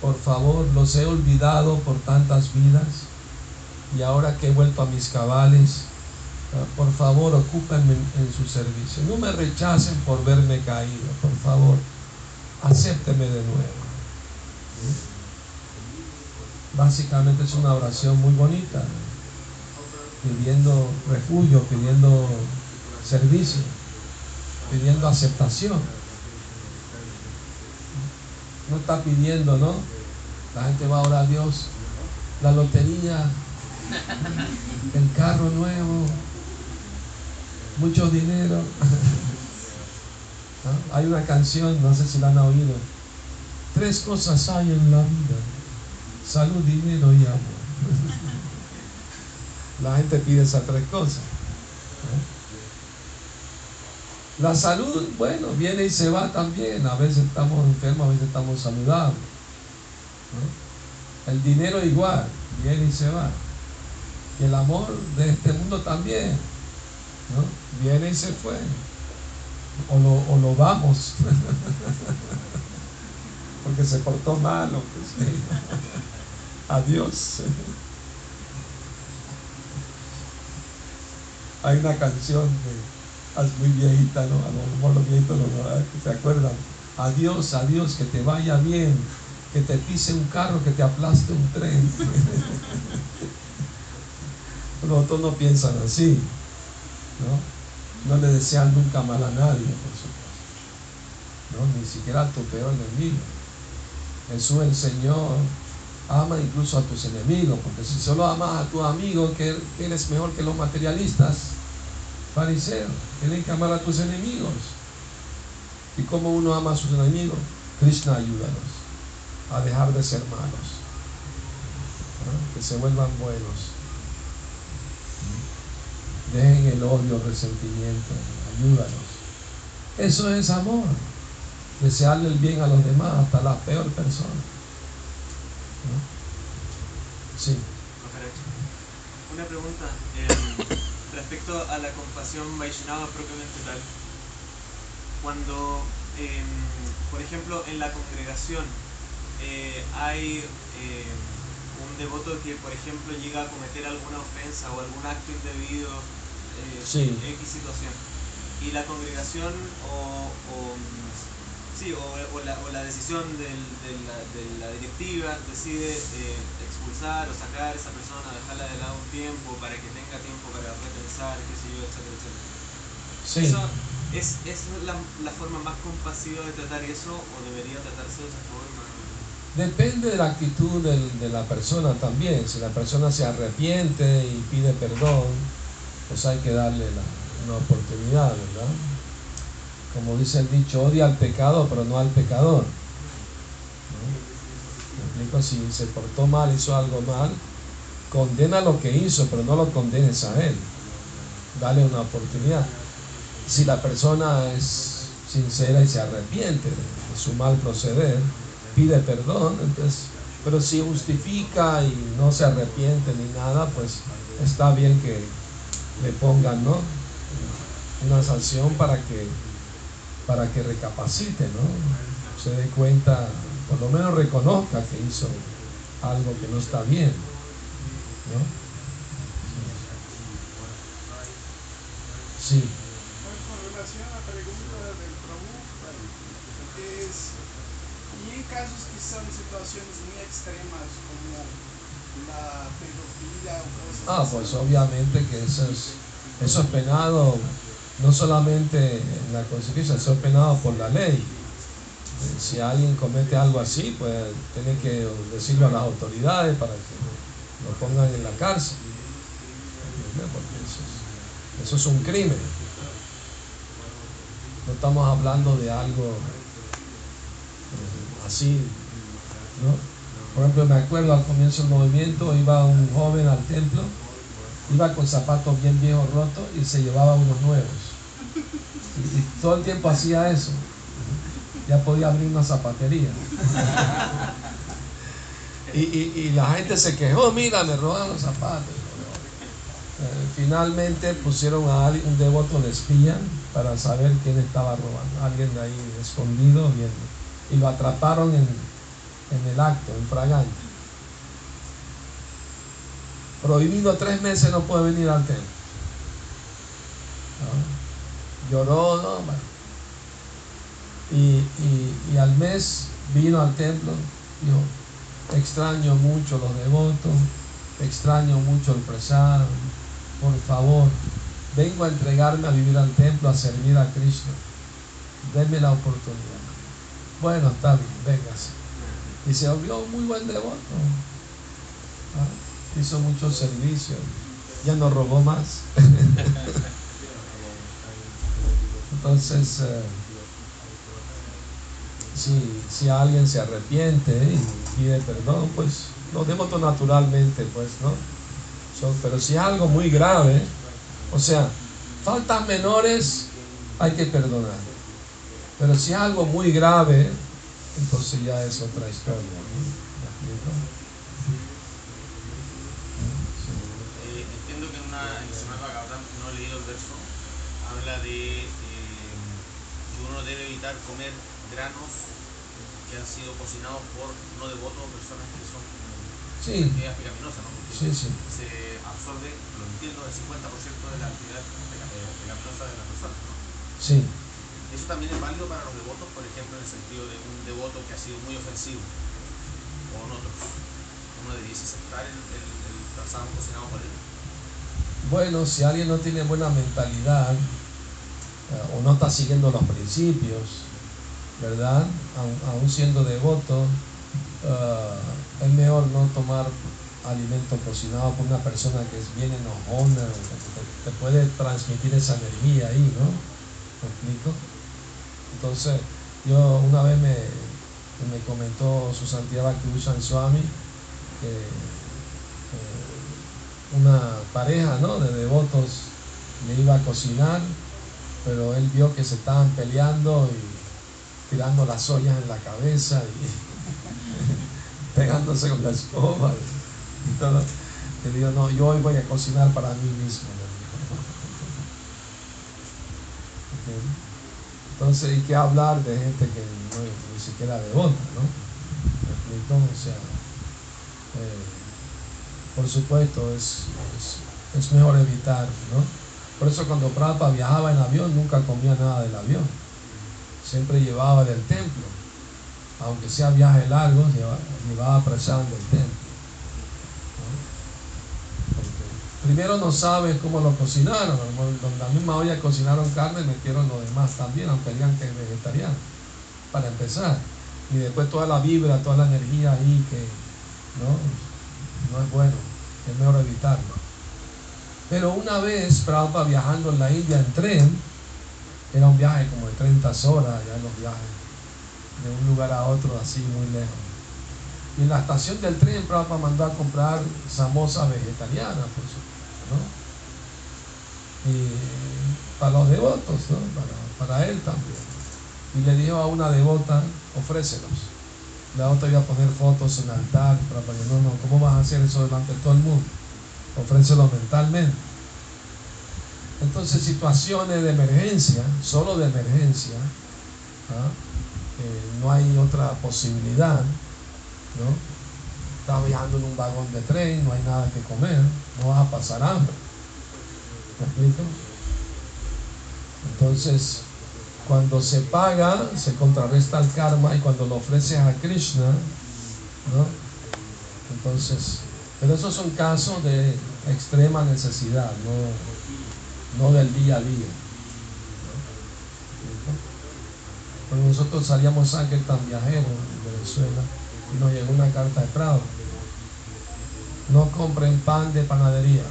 por favor, los he olvidado por tantas vidas y ahora que he vuelto a mis cabales, ah, por favor, ocúpenme en su servicio. No me rechacen por verme caído, por favor, acépteme de nuevo. básicamente es una oración muy bonita, pidiendo refugio, pidiendo servicio, pidiendo aceptación. No está pidiendo, ¿no? La gente va a orar a Dios, la lotería, el carro nuevo, mucho dinero. Hay una canción, no sé si la han oído. Tres cosas hay en la vida. Salud, dinero y amor. La gente pide esas tres cosas. La salud, bueno, viene y se va también. A veces estamos enfermos, a veces estamos saludables. El dinero igual, viene y se va. Y el amor de este mundo también. Viene y se fue. O lo, o lo vamos. Porque se portó mal. Pues, Adiós. Hay una canción que es muy viejita, ¿no? A lo mejor los viejitos se acuerdan. Adiós, adiós, que te vaya bien, que te pise un carro, que te aplaste un tren. Los otros no piensan así, ¿no? No le desean nunca mal a nadie, por supuesto. ¿no? Ni siquiera a tu peor enemigo. Jesús enseñó ama incluso a tus enemigos, porque si solo amas a tu amigo, que eres mejor que los materialistas, fariseos, tienes que amar a tus enemigos. ¿Y cómo uno ama a sus enemigos? Krishna, ayúdanos a dejar de ser malos, que se vuelvan buenos. Dejen el odio, el resentimiento, ayúdanos. Eso es amor, desearle el bien a los demás, hasta la peor persona. Sí. Una pregunta em, respecto a la compasión Vaishnava propiamente tal. Cuando, em, por ejemplo, en la congregación eh, hay em, un devoto que, por ejemplo, llega a cometer alguna ofensa o algún acto indebido, eh, X situación, y la congregación o Sí, o, la, decisión de, la, directiva decide eh, expulsar o sacar a esa persona, dejarla de lado un tiempo para que tenga tiempo para repensar, qué sé yo, etcétera, etcétera. ¿Es, la, forma más compasiva de tratar eso o debería tratarse de esa forma? Depende de la actitud de la persona también. Si la persona se arrepiente y pide perdón, pues hay que darle una oportunidad, ¿verdad? como dice el dicho, odia al pecado, pero no al pecador. ¿Me explico? Si se portó mal, hizo algo mal, condena lo que hizo, pero no lo condenes a él. Dale una oportunidad. Si la persona es sincera y se arrepiente de su mal proceder, pide perdón, entonces, pero si justifica y no se arrepiente ni nada, pues está bien que le pongan, ¿no? Una sanción para que para que recapacite, ¿no? Se dé cuenta, por lo menos reconozca que hizo algo que no está bien, ¿no? Sí. Con relación a la pregunta del Prabhu, es, y en casos que son situaciones muy extremas como la pedofilia Ah, pues obviamente que eso es, eso es penado no solamente en la Constitución, es penado por la ley. Eh, si alguien comete algo así, pues tiene que decirlo a las autoridades para que lo pongan en la cárcel. Porque eso es, un crimen. No estamos hablando de algo eh, así, Por ejemplo, me acuerdo al comienzo del movimiento, iba un joven al templo iba con zapatos bien viejos rotos y se llevaba unos nuevos. Y, todo el tiempo hacía eso. Ya podía abrir una zapatería. Y, la gente se quejó, mira, me roban los zapatos. Eh, finalmente pusieron a un devoto de espía para saber quién estaba robando. Alguien ahí escondido viendo. Y lo atraparon en, en el acto, en fragante prohibido tres meses no puede venir al templo. Lloró, no, y, y, al mes vino al templo, dijo, extraño mucho los devotos, extraño mucho el presar. Por favor, vengo a entregarme a vivir al templo, a servir a Cristo. Denme la oportunidad. Bueno, está bien, véngase. Y se volvió muy buen devoto. Ah, hizo mucho servicio. Ya no robó más. Entonces, eh, si, alguien se arrepiente y pide perdón, pues lo devoto naturalmente, pues, ¿no? pero si es algo muy grave, o sea, faltas menores hay que perdonar. Pero si es algo muy grave, entonces ya es otra historia. Eh, entiendo que en una en no he leído el verso, habla de eh, que uno debe evitar comer granos que han sido cocinados por no devotos o personas que son sí. pecaminosas, ¿no? sí, sí. se absorbe, lo entiendo, el 50% de la actividad pecaminosa de la persona, ¿no? Sí. Eso también es válido para los devotos, por ejemplo, en el sentido de un devoto que ha sido muy ofensivo con otros. ¿Uno debiese aceptar el, el, el cocinado por él? Bueno, si alguien no tiene buena mentalidad eh, o no está siguiendo los principios, ¿verdad? Aún, siendo devoto, eh, es mejor no tomar alimento cocinado por una persona que es bien enojona, te, te puede transmitir esa energía ahí, ¿no? ¿Me explico? Entonces, yo una vez me, me comentó su santidad Bhakti Swami que una pareja ¿no? de devotos le iba a cocinar, pero él vio que se estaban peleando y tirando las ollas en la cabeza y pegándose con la escoba. Le digo, no, yo hoy voy a cocinar para mí mismo. Entonces hay que hablar de gente que no, ni siquiera devota, ¿no? O sea, eh, por supuesto, es, es, mejor evitar, ¿no? Por eso cuando Prapa viajaba en avión nunca comía nada del avión, siempre llevaba del templo, aunque sea viaje largo, llevaba, llevaba del templo. Primero no sabes cómo lo cocinaron, donde la misma olla cocinaron carne metieron lo demás también, aunque digan que es vegetariano, para empezar. Y después toda la vibra, toda la energía ahí que no, no es bueno, es mejor evitarlo. Pero una vez Prabhupada viajando en la India en tren, era un viaje como de 30 horas, ya los viajes, de un lugar a otro así muy lejos. Y en la estación del tren Prabhupada mandó a comprar samosas vegetarianas, por supuesto. Y para los devotos, para, él también. Y le dijo a una devota, ofrécelos. La otra iba a poner fotos en el altar, para que no, no, ¿cómo vas a hacer eso delante de todo el mundo? Ofrécelos mentalmente. Entonces, situaciones de emergencia, solo de emergencia, ¿ah? eh, no hay otra posibilidad, ¿no? Estás viajando en un vagón de tren, no hay nada que comer, no vas a pasar hambre. ¿Me explico? Entonces, cuando se paga, se contrarresta el karma y cuando lo ofreces a Krishna, ¿no? Entonces, pero esos son casos de extrema necesidad, no, no del día a día. Cuando nosotros salíamos a tan viajeros en Venezuela, nos llegó una carta de Prado. No compren pan de panadería.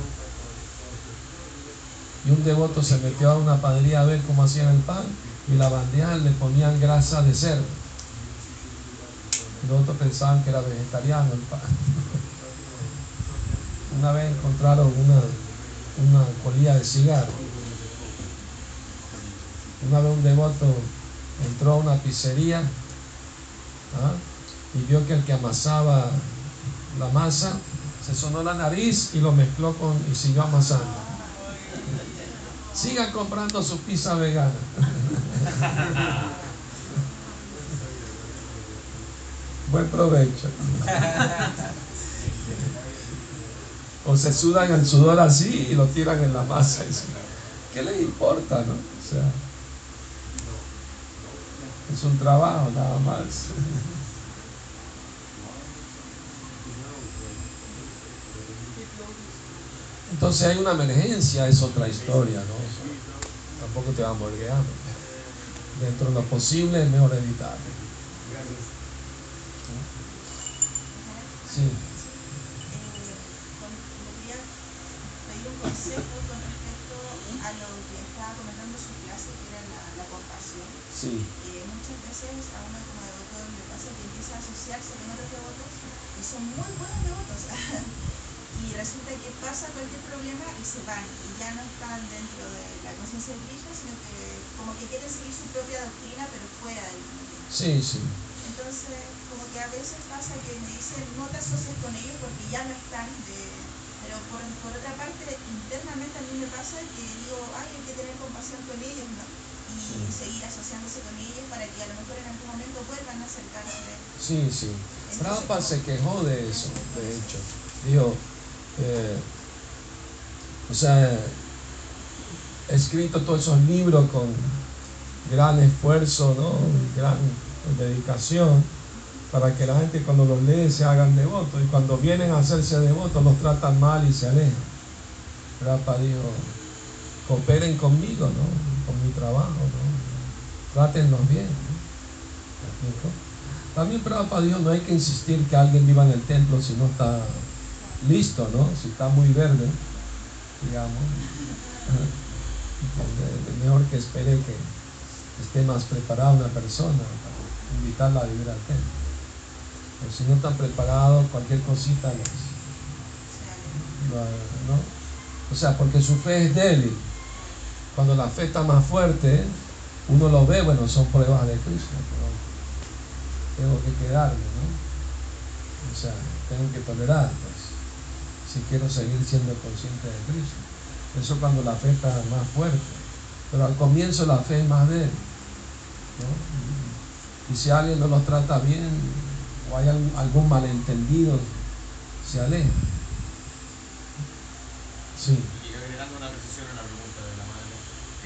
Y un devoto se metió a una panadería a ver cómo hacían el pan y la bandeja le ponían grasa de cerdo. Los otros pensaban que era vegetariano el pan. Una vez encontraron una, colilla de cigarro. Una vez un devoto entró a una pizzería ¿ah? Y vio que el que amasaba la masa se sonó la nariz y lo mezcló con y siguió amasando. Sigan comprando su pizza vegana. Buen provecho. O se sudan el sudor así y lo tiran en la masa. ¿Qué les importa, no? O sea, es un trabajo nada más. Entonces hay una emergencia, es otra historia, ¿no? tampoco te va a hambre. Dentro de lo posible es mejor evitar. Sí. Sí, Eh, muchas veces a uno como devoto le pasa que empieza a asociarse con otros devotos que son muy buenos devotos. y resulta que pasa cualquier problema y se van y ya no están dentro de la conciencia de Krishna, sino que como que quieren seguir su propia doctrina pero fuera del mundo. sí, sí. Entonces, como que a veces pasa que me dicen no te asocies con ellos porque ya no están de... Pero por, por otra parte, internamente a mí me pasa que digo, ay, hay que tener compasión con ellos, ¿no? Y Sí. seguir asociándose con ellos para que a lo mejor en algún momento vuelvan a acercarse. Sí, sí. Prabhupada se quejó de eso, de hecho. Dijo, eh, o sea, he escrito todos esos libros con gran esfuerzo, ¿no? Gran dedicación, para que la gente cuando los lee se hagan devotos. Y cuando vienen a hacerse devotos los tratan mal y se alejan. Prabhupada dijo, cooperen conmigo, ¿no? Con mi trabajo, ¿no? Trátenlos bien. También Prabhupada dijo, no hay que insistir que alguien viva en el templo si no está listo, ¿no? Si está muy verde, digamos. Es mejor que espere que esté más preparada una persona para invitarla a vivir al templo. Pero si no están preparados, cualquier cosita les, O sea, lo- ¿no? O sea, porque su fe es débil. Cuando la fe está más fuerte, uno lo ve, bueno, son pruebas de Cristo, pero tengo que quedarme, ¿no? O sea, tengo que tolerar, si quiero seguir siendo consciente de Cristo. Eso cuando la fe está más fuerte. Pero al comienzo la fe es más débil, ¿no? Y, si alguien no los trata bien, o hay algún, malentendido, se aleja. Sí, Y agregando una precisión en la pregunta de la madre,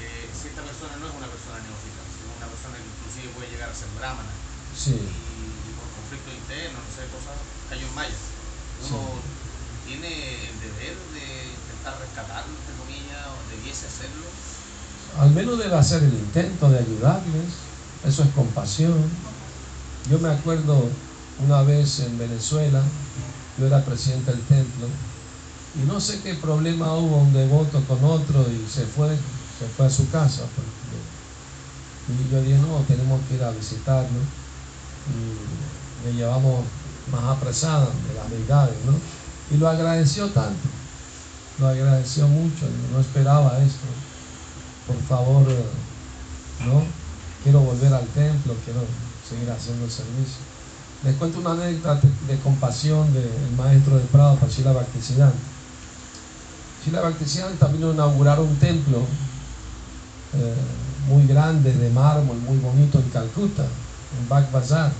eh, si esta persona no es una persona neófita, sino una persona que inclusive puede llegar a ser brahmana, sí. y, y por conflictos internos, no sé, cosas, cayó en mayas. Uno tiene el deber de intentar rescatarlo, entre comillas, o debiese hacerlo. Al menos debe hacer el intento de ayudarles. Eso es compasión. Yo me acuerdo una vez en Venezuela, yo era presidente del templo, y no sé qué problema hubo un devoto con otro y se fue, se fue a su casa. y yo dije, no, tenemos que ir a visitarlo. Y le llevamos más apresada de las deidades, ¿no? Y lo agradeció tanto, lo agradeció mucho, no esperaba esto por favor, eh, ¿no? Quiero volver al templo, quiero seguir haciendo el servicio. Les cuento una anécdota de, compasión del maestro de Prado, para Shila Bhaktisiddhanta. Shila Bhaktisiddhanta vino a inaugurar un templo eh, muy grande de mármol, muy bonito en Calcuta, en Bag Bazar.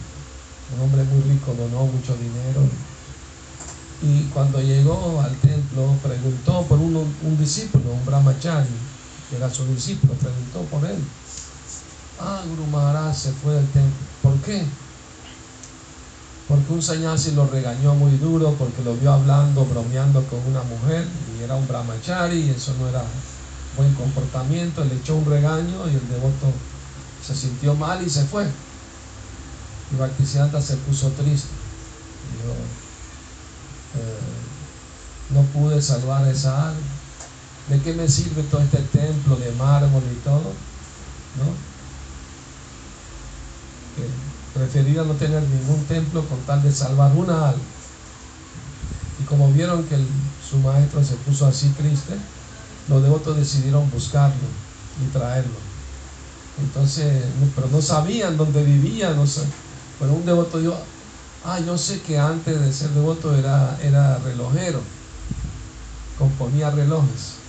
Un hombre muy rico donó mucho dinero. Y cuando llegó al templo, preguntó por un discípulo, un brahmachari, que era su discípulo, preguntó por él. Ah, Guru Maharaj se fue del templo. ¿Por qué? Porque un sannyasi lo regañó muy duro porque lo vio hablando, bromeando con una mujer y era un brahmachari y eso no era buen comportamiento. Le echó un regaño y el devoto se sintió mal y se fue. Y Bhaktisiddhanta se puso triste. Dijo, eh, no pude salvar esa alma. ¿De qué me sirve todo este templo de mármol y todo? ¿No? Que prefería no tener ningún templo con tal de salvar una alma. Y como vieron que su maestro se puso así triste, los devotos decidieron buscarlo y traerlo. Entonces, pero no sabían dónde vivía, no sé. Pero un devoto dijo, ah, yo sé que antes de ser devoto era, era relojero, componía relojes.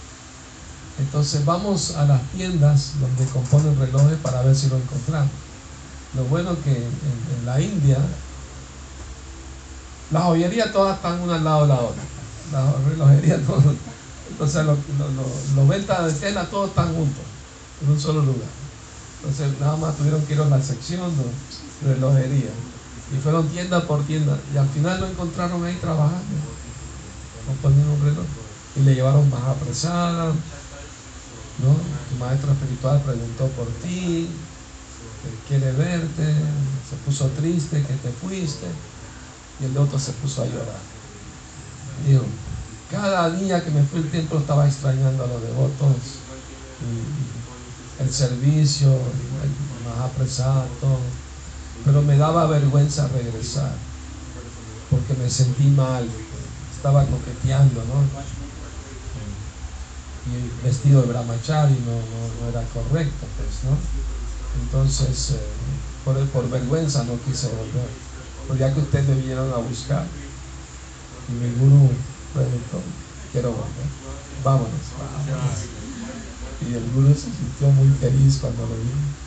Entonces vamos a las tiendas donde componen relojes para ver si lo encontramos. Lo bueno que en, la India las joyerías todas están una al lado de la otra. Las relojerías todas. Entonces los, los, los- los ventas de tela todos están juntos, en un solo lugar. Entonces nada más tuvieron que ir a la sección de relojería. Y fueron tienda por tienda. Y al final lo encontraron ahí trabajando, componiendo un reloj. y le llevaron más apresada, ¿no? Tu maestro espiritual preguntó por ti, quiere verte, se puso triste que te fuiste y el otro se puso a llorar. Dijo, cada día que me fui al templo estaba extrañando a los devotos y el servicio, más apresado, todo. Pero me daba vergüenza regresar porque me sentí mal, estaba coqueteando, ¿no? Y vestido de brahmachari no, no, era correcto, pues, ¿no? Entonces, eh, por, por vergüenza no quise volver. Pero ya que ustedes me vinieron a buscar, y mi guru preguntó, quiero volver, vámonos. Y el guru se sintió muy feliz cuando lo vio.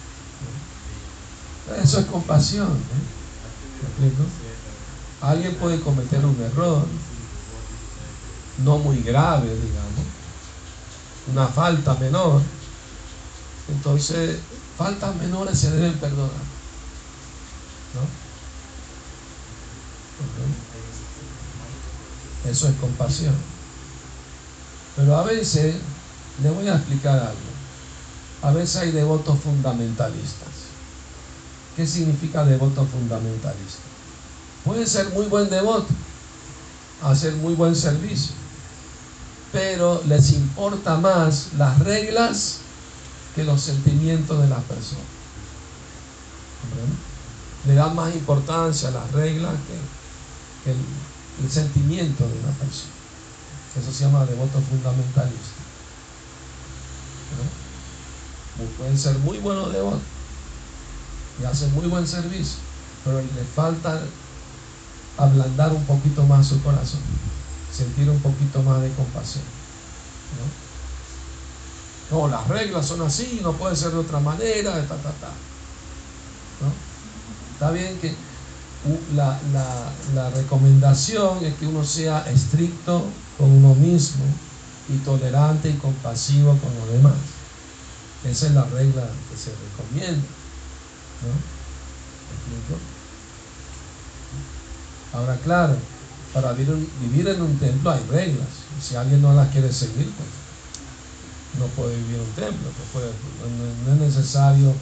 Eso es compasión, ¿Me explico? Alguien puede cometer un error, no muy grave, digamos, una falta menor. Entonces, faltas menores se deben perdonar. Eso es compasión. Pero a veces, le voy a explicar algo. A veces hay devotos fundamentalistas. ¿Qué significa devoto fundamentalista? Puede ser muy buen devoto, hacer muy buen servicio, pero les importa más las reglas que los sentimientos de las personas. Le dan más importancia a las reglas que, el, sentimiento de una persona. Eso se llama devoto fundamentalista. Pueden ser muy buenos devotos y hacen muy buen servicio, pero le falta ablandar un poquito más su corazón, sentir un poquito más de compasión. ¿no? las reglas son así, no puede ser de otra manera, ta, ta, ta. Está bien que la, la recomendación es que uno sea estricto con uno mismo y tolerante y compasivo con los demás. Esa es la regla que se recomienda. Ahora, claro, para vivir, en un templo hay reglas. Si alguien no las quiere seguir, pues no puede vivir un templo. Pues no, es necesario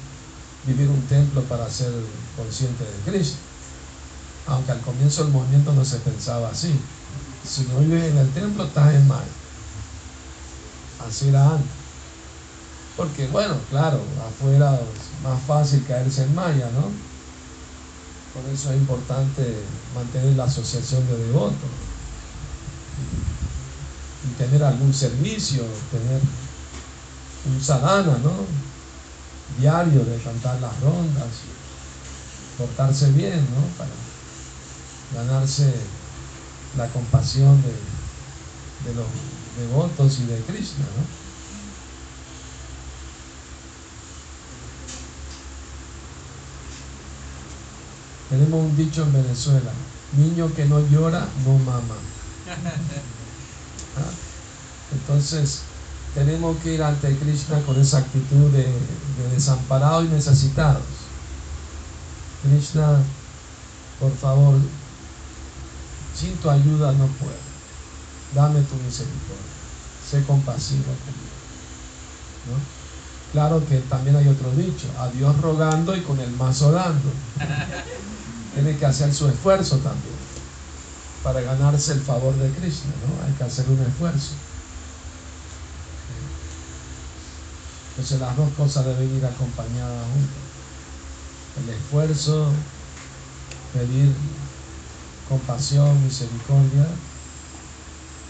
vivir un templo para ser consciente de Cristo. Aunque al comienzo del movimiento no se pensaba así. Si no vives en el templo, estás en mal. Así era antes. Porque, bueno, claro, afuera es más fácil caerse en malla, ¿no? Por eso es importante mantener la asociación de devotos y tener algún servicio, tener un sadhana, ¿no? Diario de cantar las rondas, portarse bien, ¿no? Para ganarse la compasión de, de los devotos y de Krishna, ¿no? Tenemos un dicho en Venezuela, niño que no llora, no mama. ¿Ah? Entonces, tenemos que ir ante Krishna con esa actitud de, desamparados y necesitados. Krishna, por favor, sin tu ayuda no puedo. Dame tu misericordia. Sé compasivo conmigo. Claro que también hay otro dicho, a Dios rogando y con el mazo dando. tiene que hacer su esfuerzo también para ganarse el favor de Krishna, ¿no? Hay que hacer un esfuerzo. Entonces las dos cosas deben ir acompañadas juntas. El esfuerzo, pedir compasión, misericordia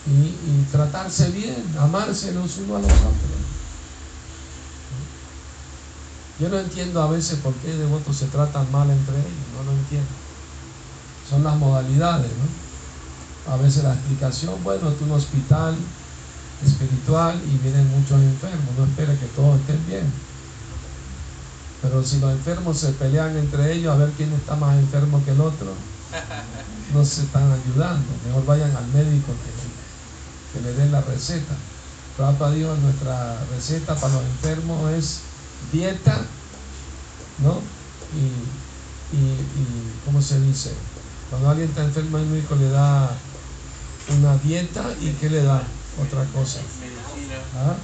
y, y tratarse bien, amarse los unos a los otros. Yo no entiendo a veces por qué devotos se tratan mal entre ellos, no lo entiendo. Son las modalidades, ¿no? A veces la explicación, bueno, es un hospital espiritual y vienen muchos enfermos, no espere que todos estén bien. Pero si los enfermos se pelean entre ellos a ver quién está más enfermo que el otro, no se están ayudando. Mejor vayan al médico que, le den la receta. Papa Dios, nuestra receta para los enfermos es dieta, ¿no? Y, y, ¿cómo se dice? Cuando alguien está enfermo, el médico le da una dieta y ¿qué le da? otra cosa. Medicina, ¿Ah?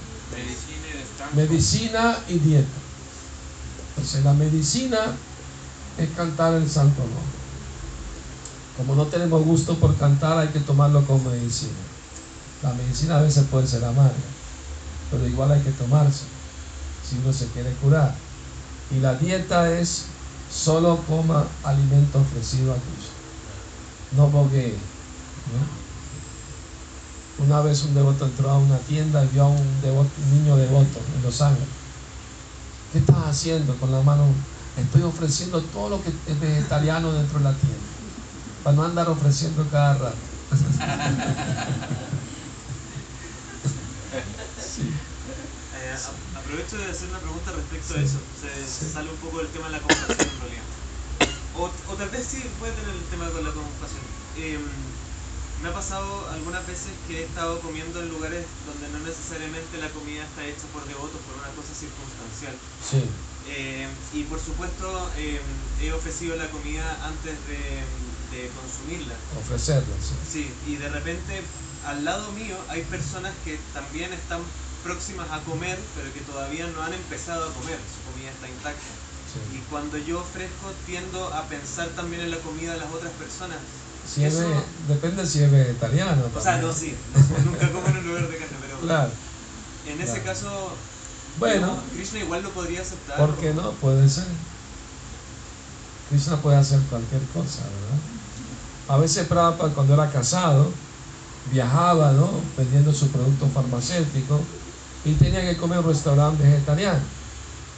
medicina y y dieta. Entonces la medicina es cantar el santo nombre. Como no tenemos gusto por cantar, hay que tomarlo como medicina. La medicina a veces puede ser amarga, pero igual hay que tomarse si uno se quiere curar. Y la dieta es solo coma alimento ofrecido a Cristo. No porque. Una vez un devoto entró a una tienda y vio a un niño devoto en Los Ángeles. ¿Qué estás haciendo con la mano? Estoy ofreciendo todo lo que es vegetariano dentro de la tienda. Para no andar ofreciendo cada rato. sí. Eh, a- aprovecho de hacer una pregunta respecto a eso. Se, se sale un poco del tema de la compasión en realidad. O, o tal vez sí puede tener el tema con la compasión. Em, me ha pasado algunas veces que he estado comiendo en lugares donde no necesariamente la comida está hecha por devotos, por una cosa circunstancial. Sí. Eh, y por supuesto eh, he ofrecido la comida antes de, de consumirla. Ofrecerla, sí. Sí, y de repente al lado mío hay personas que también están próximas a comer, pero que todavía no han empezado a comer, su comida está intacta. Y sí. cuando yo ofrezco tiendo a pensar también en la comida de las otras personas. Si es Eso- ve- depende si es vegetariano. O sea, no, sí, no, nunca como en un lugar de carne, pero Claro. en ese claro. caso, Bueno, no, Krishna igual lo podría aceptar. ¿por qué no? Puede ser. Krishna puede hacer cualquier cosa, ¿verdad? A veces Prabhupada cuando era casado viajaba, ¿no? Vendiendo su producto farmacéutico y tenía que comer en un restaurante vegetariano.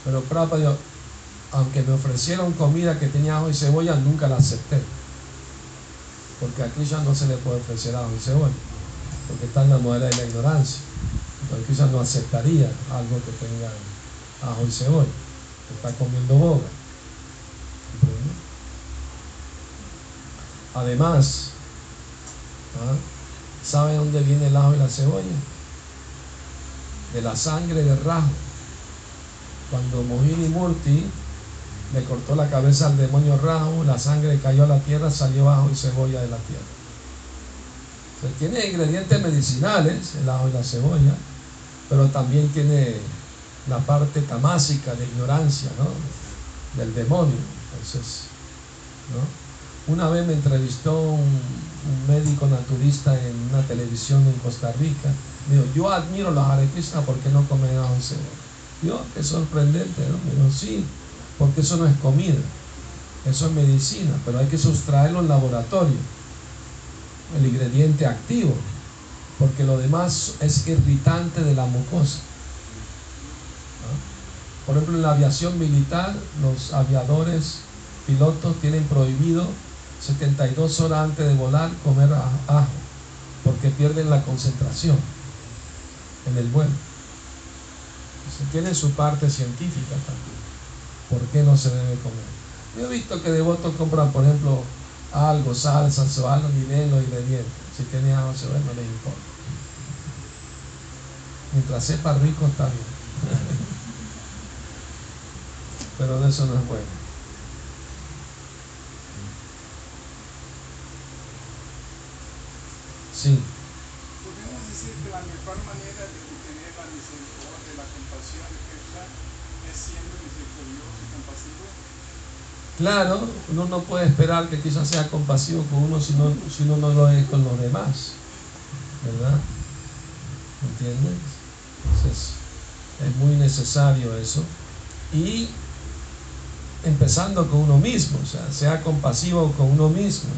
Pero Prabhupada dijo, aunque me ofrecieron comida que tenía ajo y cebolla, nunca la acepté. Porque a Krishna no se le puede ofrecer ajo y cebolla, porque está en la modera de la ignorancia. Entonces Krishna no aceptaría algo que tenga ajo y cebolla. Está comiendo boga. Además, ¿ah? ¿sabe dónde viene el ajo y la cebolla? De la sangre del rajo. Cuando Mohini Murti le cortó la cabeza al demonio rajo, la sangre cayó a la tierra, salió ajo y cebolla de la tierra. Entonces, tiene ingredientes medicinales, el ajo y la cebolla, pero también tiene la parte tamásica de ignorancia, ¿no? Del demonio. Entonces, ¿no? Una vez me entrevistó un, un médico naturista en una televisión en Costa Rica. Dijo, yo admiro los Hare Krishna porque no comen cebolla. Yo, qué sorprendente, ¿no? Dijo, sí, porque eso no es comida, eso es medicina, pero hay que sustraerlo en laboratorio, el ingrediente activo, porque lo demás es irritante de la mucosa. Por ejemplo, en la aviación militar, los aviadores, pilotos tienen prohibido 72 horas antes de volar comer ajo, porque pierden la concentración en el vuelo. Entonces, tiene su parte científica también. ¿Por qué no se debe comer? Yo he visto que devotos compran, por ejemplo, algo, salsas o algo, ven los ingredientes. Si tiene se ve, no les importa. Mientras sepa rico, está bien. Pero de eso no es bueno. Sí, Podemos decir que la mejor manera de tener la misericordia, la compasión de Krishna es claro, uno no puede esperar que quizás sea compasivo con uno si, no, si uno no lo es con los demás. ¿Verdad? ¿Entiendes? Entonces, es muy necesario eso. Y empezando con uno mismo, o sea, sea compasivo con uno mismo,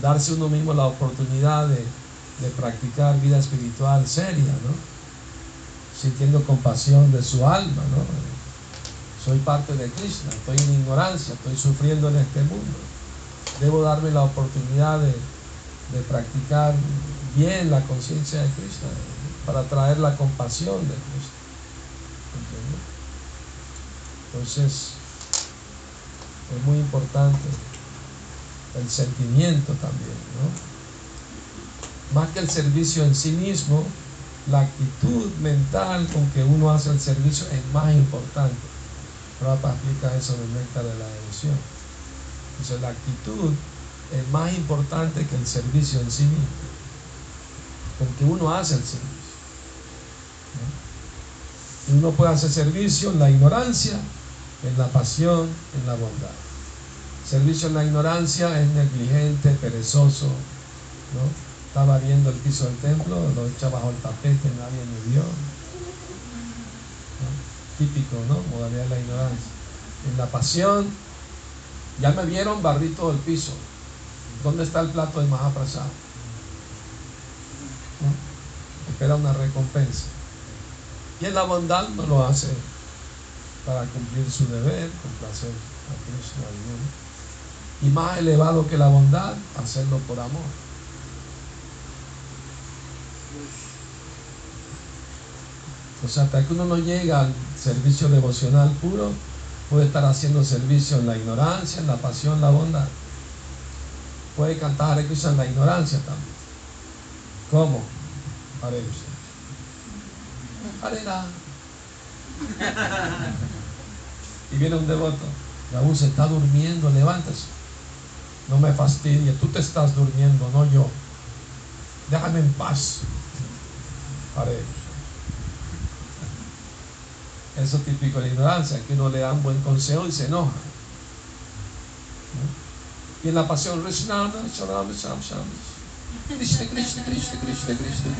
darse uno mismo la oportunidad de, de practicar vida espiritual seria, ¿no? Sintiendo compasión de su alma, ¿no? Soy parte de Krishna, estoy en ignorancia, estoy sufriendo en este mundo. Debo darme la oportunidad de, de practicar bien la conciencia de Krishna, para traer la compasión de Krishna. Entonces, es muy importante el sentimiento también, ¿no? Más que el servicio en sí mismo, la actitud mental con que uno hace el servicio es más importante. Prabhupada explica eso en el néctar de la devoción. Entonces la actitud es más importante que el servicio en sí mismo. con que uno hace el servicio. ¿no? Uno puede hacer servicio en la ignorancia, en la pasión, en la bondad. Servicio en la ignorancia es negligente, perezoso, ¿no? Estaba viendo el piso del templo, lo echa bajo el tapete, nadie me vio. Típico, ¿no? Modalidad de la ignorancia. En la pasión, ya me vieron barrir todo el piso. ¿Dónde está el plato de Mahaprasad? ¿No? Espera una recompensa. Y en la bondad no lo hace para cumplir su deber, complacer a Krishna y uno. Y más elevado que la bondad, hacerlo por amor. O sea, hasta que uno no llega al servicio devocional puro, puede estar haciendo servicio en la ignorancia, en la pasión, la bondad. Puede cantar Hare en la ignorancia también. ¿Cómo? Hare Krishna. Y viene un devoto. Raúl se está durmiendo, levántese. No me fastidie, tú te estás durmiendo, no yo. Déjame en paz. Hare. Eso es típico de la ignorancia, que uno le da un buen consejo y se enoja. ¿no? Y en la pasión, Krishna, Krishna, Krishna, Krishna, Krishna, Krishna, Krishna, Krishna,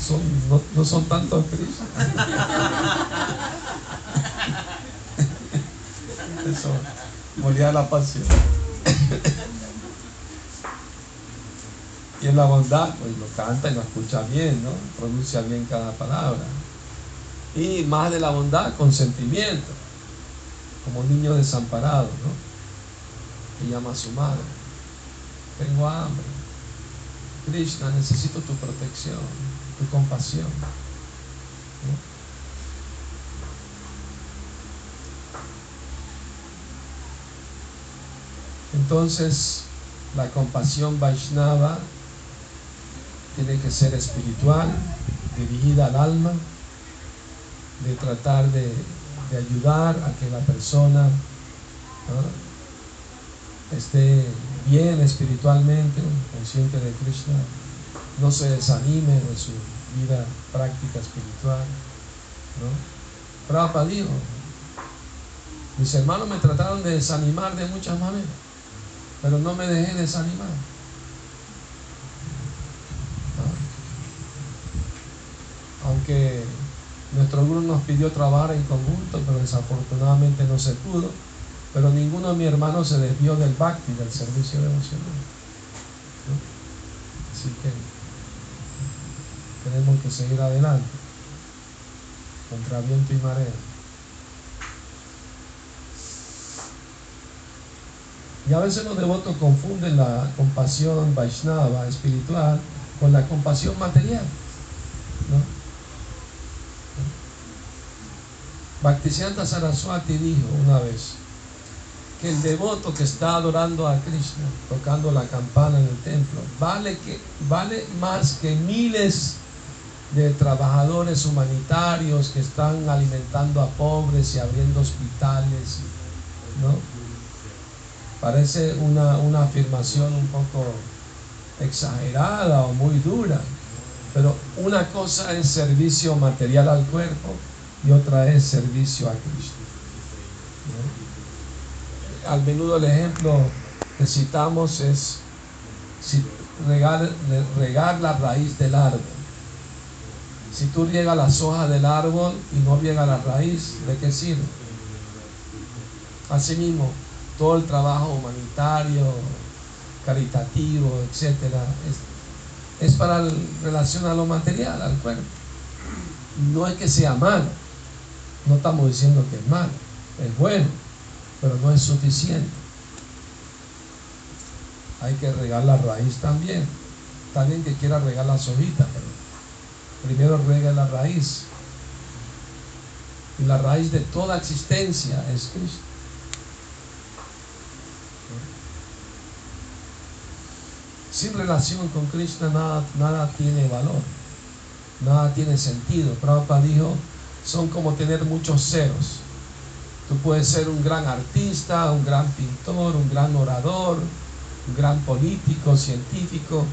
Son, no, no son tantos Krishna. Eso, molía la pasión. Y en la bondad, pues lo canta y lo escucha bien, ¿no? Pronuncia bien cada palabra. Y más de la bondad, consentimiento. Como un niño desamparado, ¿no? Que llama a su madre. Tengo hambre. Krishna, necesito tu protección, tu compasión. Entonces, la compasión Vaishnava tiene que ser espiritual, dirigida al alma, de tratar de, de ayudar a que la persona esté bien espiritualmente, consciente de Krishna, no se desanime de su vida práctica espiritual. ¿no? Prabhupada dijo, mis hermanos me trataron de desanimar de muchas maneras, pero no me dejé desanimar. Aunque nuestro grupo nos pidió trabajar en conjunto, pero desafortunadamente no se pudo. Pero ninguno de mis hermanos se desvió del bhakti, del servicio devocional. ¿no? Así que tenemos que seguir adelante, contra viento y marea. Y a veces los devotos confunden la compasión Vaishnava espiritual con la compasión material. Bhaktisiddhanta Saraswati dijo una vez que el devoto que está adorando a Krishna, tocando la campana en el templo, vale, que, vale más que miles de trabajadores humanitarios que están alimentando a pobres y abriendo hospitales, ¿no? Parece una, una afirmación un poco exagerada o muy dura, pero una cosa es servicio material al cuerpo y otra es servicio a Cristo. ¿no? Al menudo el ejemplo que citamos es regar, la raíz del árbol. Si tú riegas las hojas del árbol y no riega la raíz, ¿de qué sirve? Asimismo, todo el trabajo humanitario, caritativo, etcétera, es, es para el, relación a lo material, al cuerpo. No es que sea malo, no estamos diciendo que es malo, es bueno, pero no es suficiente. Hay que regar la raíz también. Está bien que quiera regar las hojitas, pero primero rega la raíz. Y la raíz de toda existencia es Cristo. Sin relación con Krishna nada, nada tiene valor, nada tiene sentido. Prabhupada dijo, son como tener muchos ceros. Tú puedes ser un gran artista, un gran pintor, un gran orador, un gran político, científico,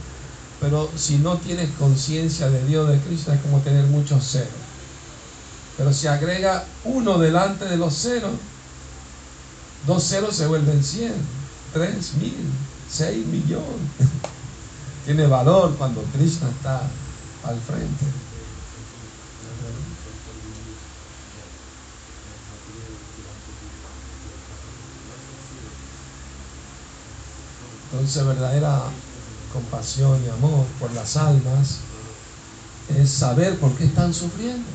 Pero si no tienes conciencia de Dios, de Cristo, es como tener muchos ceros. Pero si agrega uno delante de los ceros, dos ceros se vuelven cien, tres mil, seis millones. Tiene valor cuando Cristo está al frente. Entonces verdadera compasión y amor por las almas es saber por qué están sufriendo.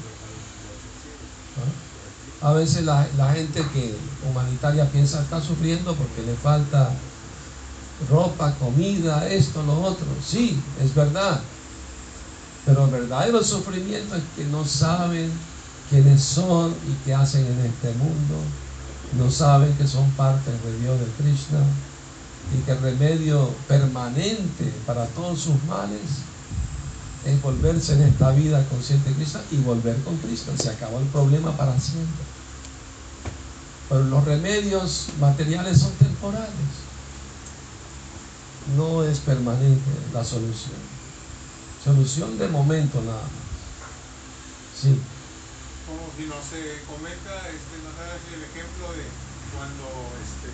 A veces la, gente que humanitaria piensa está sufriendo porque le falta ropa, comida, esto, lo otro. Sí, es verdad. Pero el verdadero sufrimiento es que no saben quiénes son y qué hacen en este mundo. No saben que son parte de Dios de Krishna y que el remedio permanente para todos sus males es volverse en esta vida consciente de Cristo y volver con Cristo. Se acabó el problema para siempre. Pero los remedios materiales son temporales. No es permanente la solución. Solución de momento nada más. Sí. Como si nos se comenta, este, el ejemplo de cuando este,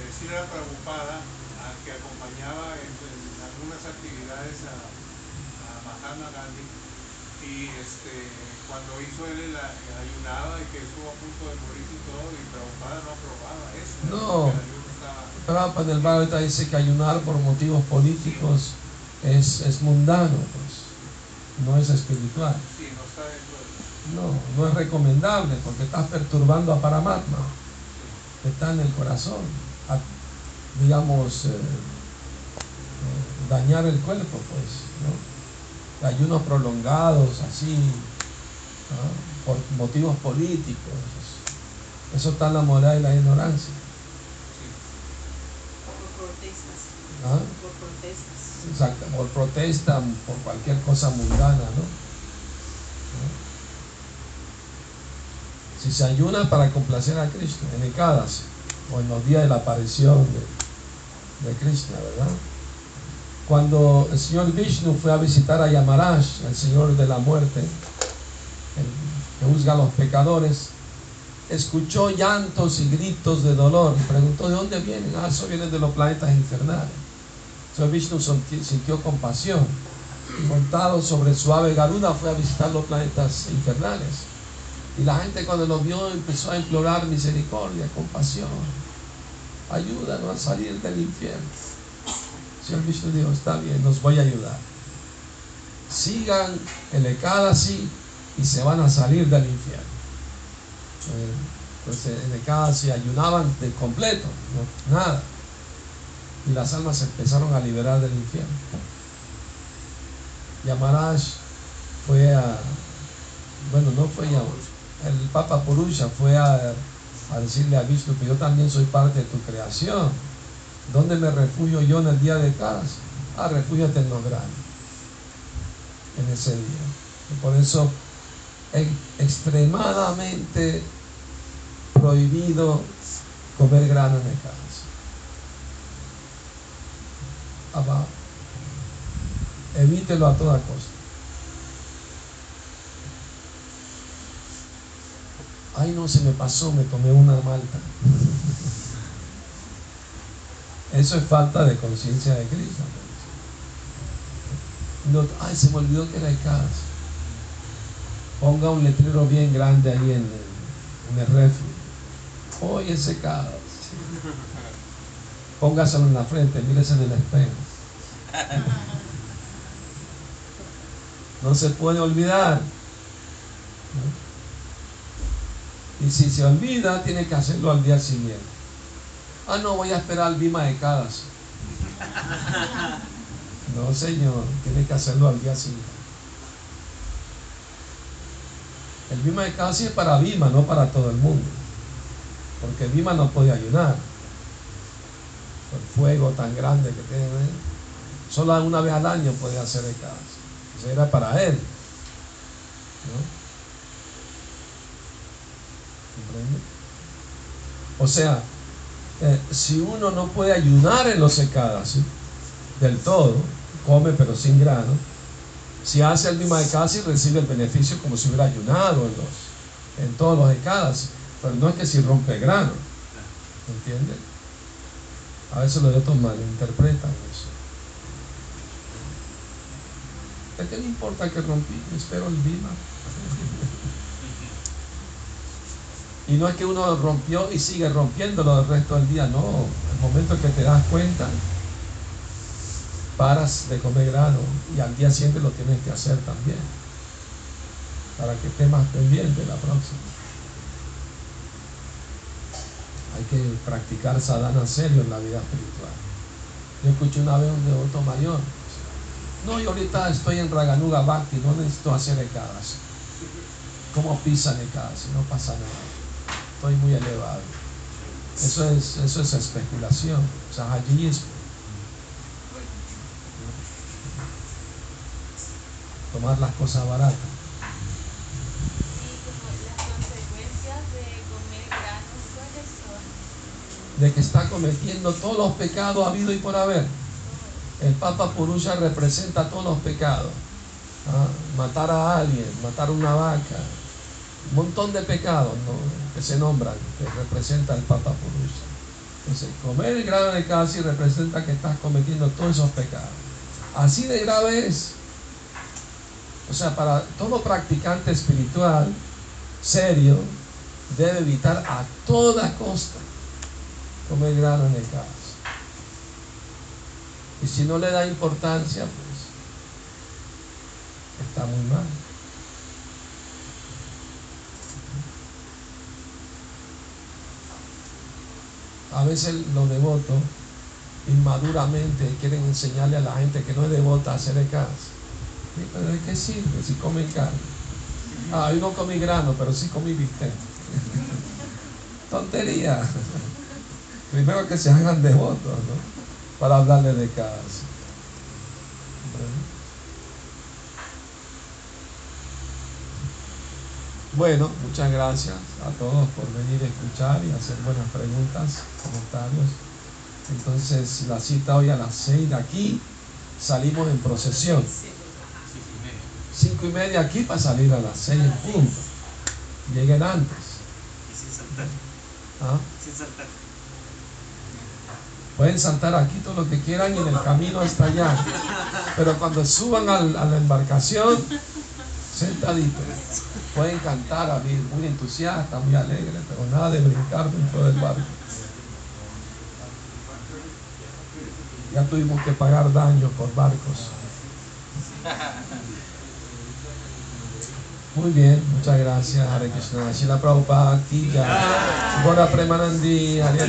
eh, Sira Prabhupada, que acompañaba en, algunas actividades a, a Mahatma Gandhi, y este, cuando hizo él la, ayunaba y que estuvo a punto de morir y todo, y Prabhupada no aprobaba eso. No, Prabhupada en el Bhagavad dice que ayunar por motivos políticos es, es mundano, pues, no es espiritual. Sí, no está dentro de... No, no es recomendable porque estás perturbando a Paramatma, que está en el corazón. Digamos, eh, eh, dañar el cuerpo, pues, ¿no? ayunos prolongados, así, por motivos políticos. Eso está en la moral y la ignorancia. Por protestas. ¿Ah? Por protestas. Exacto, por protesta, por cualquier cosa mundana, ¿no? Si se ayuna para complacer a Cristo, en Ekadas, o en los días de la aparición de, de Krishna, ¿verdad? Cuando el señor Vishnu fue a visitar a Yamaraj, el señor de la muerte, que juzga a los pecadores, escuchó llantos y gritos de dolor y preguntó de dónde vienen. Ah, eso viene de los planetas infernales. El señor Vishnu sintió compasión y montado sobre suave garuda fue a visitar los planetas infernales. Y la gente cuando lo vio empezó a implorar misericordia, compasión. Ayúdanos a salir del infierno. Señor Vishnu dijo, está bien, nos voy a ayudar. Sigan el Ekadasi y se van a salir del infierno. Eh, entonces en Ekadasi ayunaban de completo, nada. Y las almas se empezaron a liberar del infierno. Yamaraj fue a, bueno, no fue ya, el Papa Purusha fue a, a decirle a Vishnu que yo también soy parte de tu creación ¿Dónde me refugio yo en el día de casa? Ah, refúgiate en los granos. En ese día. Y por eso es extremadamente prohibido comer grano en el casa. Evítelo a toda costa. Ay, no, se me pasó, me tomé una malta. Eso es falta de conciencia de Cristo. No, ay, se me olvidó que era el caso. Ponga un letrero bien grande ahí en el, en el refri. Hoy ese caos. Póngaselo en la frente, mírese en el espejo. No se puede olvidar. Y si se olvida, tiene que hacerlo al día siguiente. Ah, no, voy a esperar al Bima de Cadas. No, señor, tiene que hacerlo al día siguiente. El Bima de Cadas es para Bima, no para todo el mundo. Porque Bima no puede ayunar. El fuego tan grande que tiene. Solo una vez al año puede hacer el Cadas. Eso era para él. ¿No? O sea, eh, si uno no puede ayudar en los secadas del todo, come pero sin grano. Si hace el mismo casi recibe el beneficio como si hubiera ayunado en, los, en todos los ecadas. Pero no es que si rompe grano. ¿Entiendes? A veces los otros malinterpretan eso. ¿A qué le importa que rompí? Espero el viva. Y no es que uno rompió y sigue rompiéndolo el resto del día, no. El momento que te das cuenta, paras de comer grano y al día siguiente lo tienes que hacer también. Para que estés más pendiente la próxima. Hay que practicar sadhana serio en la vida espiritual. Yo escuché una vez un devoto mayor. No, yo ahorita estoy en Raganuga Bhakti, no necesito hacer ecadas. ¿Cómo pisan ecadas? No pasa nada estoy muy elevado. Eso es, eso es especulación. O sea, allí es tomar las cosas baratas. de que está cometiendo todos los pecados habido y por haber. El Papa Purusha representa todos los pecados. ¿ah? Matar a alguien, matar una vaca, un montón de pecados que se nombran, que representa el Papa Purusha. Entonces, comer el grado de casi representa que estás cometiendo todos esos pecados. Así de grave es. O sea, para todo practicante espiritual serio, debe evitar a toda costa comer grano en el casi. Y si no le da importancia, pues está muy mal. A veces los devotos inmaduramente quieren enseñarle a la gente que no es devota a hacer caso. pero ¿de qué sirve si comen carne? Ah, yo no comí grano, pero sí comí bistec. Tontería. Primero que se hagan devotos, ¿no? Para hablarle de caso. Bueno, muchas gracias a todos por venir a escuchar y hacer buenas preguntas, comentarios. Entonces, la cita hoy a las seis de aquí, salimos en procesión. Cinco y media aquí para salir a las seis en punto. Lleguen antes. Y sin saltar. ¿Ah? Sin saltar. Pueden saltar aquí todo lo que quieran y en el camino hasta allá. Pero cuando suban a la embarcación, sentaditos. Pueden cantar, a mí muy entusiasta, muy alegre, pero nada de brincar dentro del barco. Ya tuvimos que pagar daños por barcos. Muy bien, muchas gracias, Hare Krishna. Shila Prabhupada, Tiga, Gora Premanandi, Hare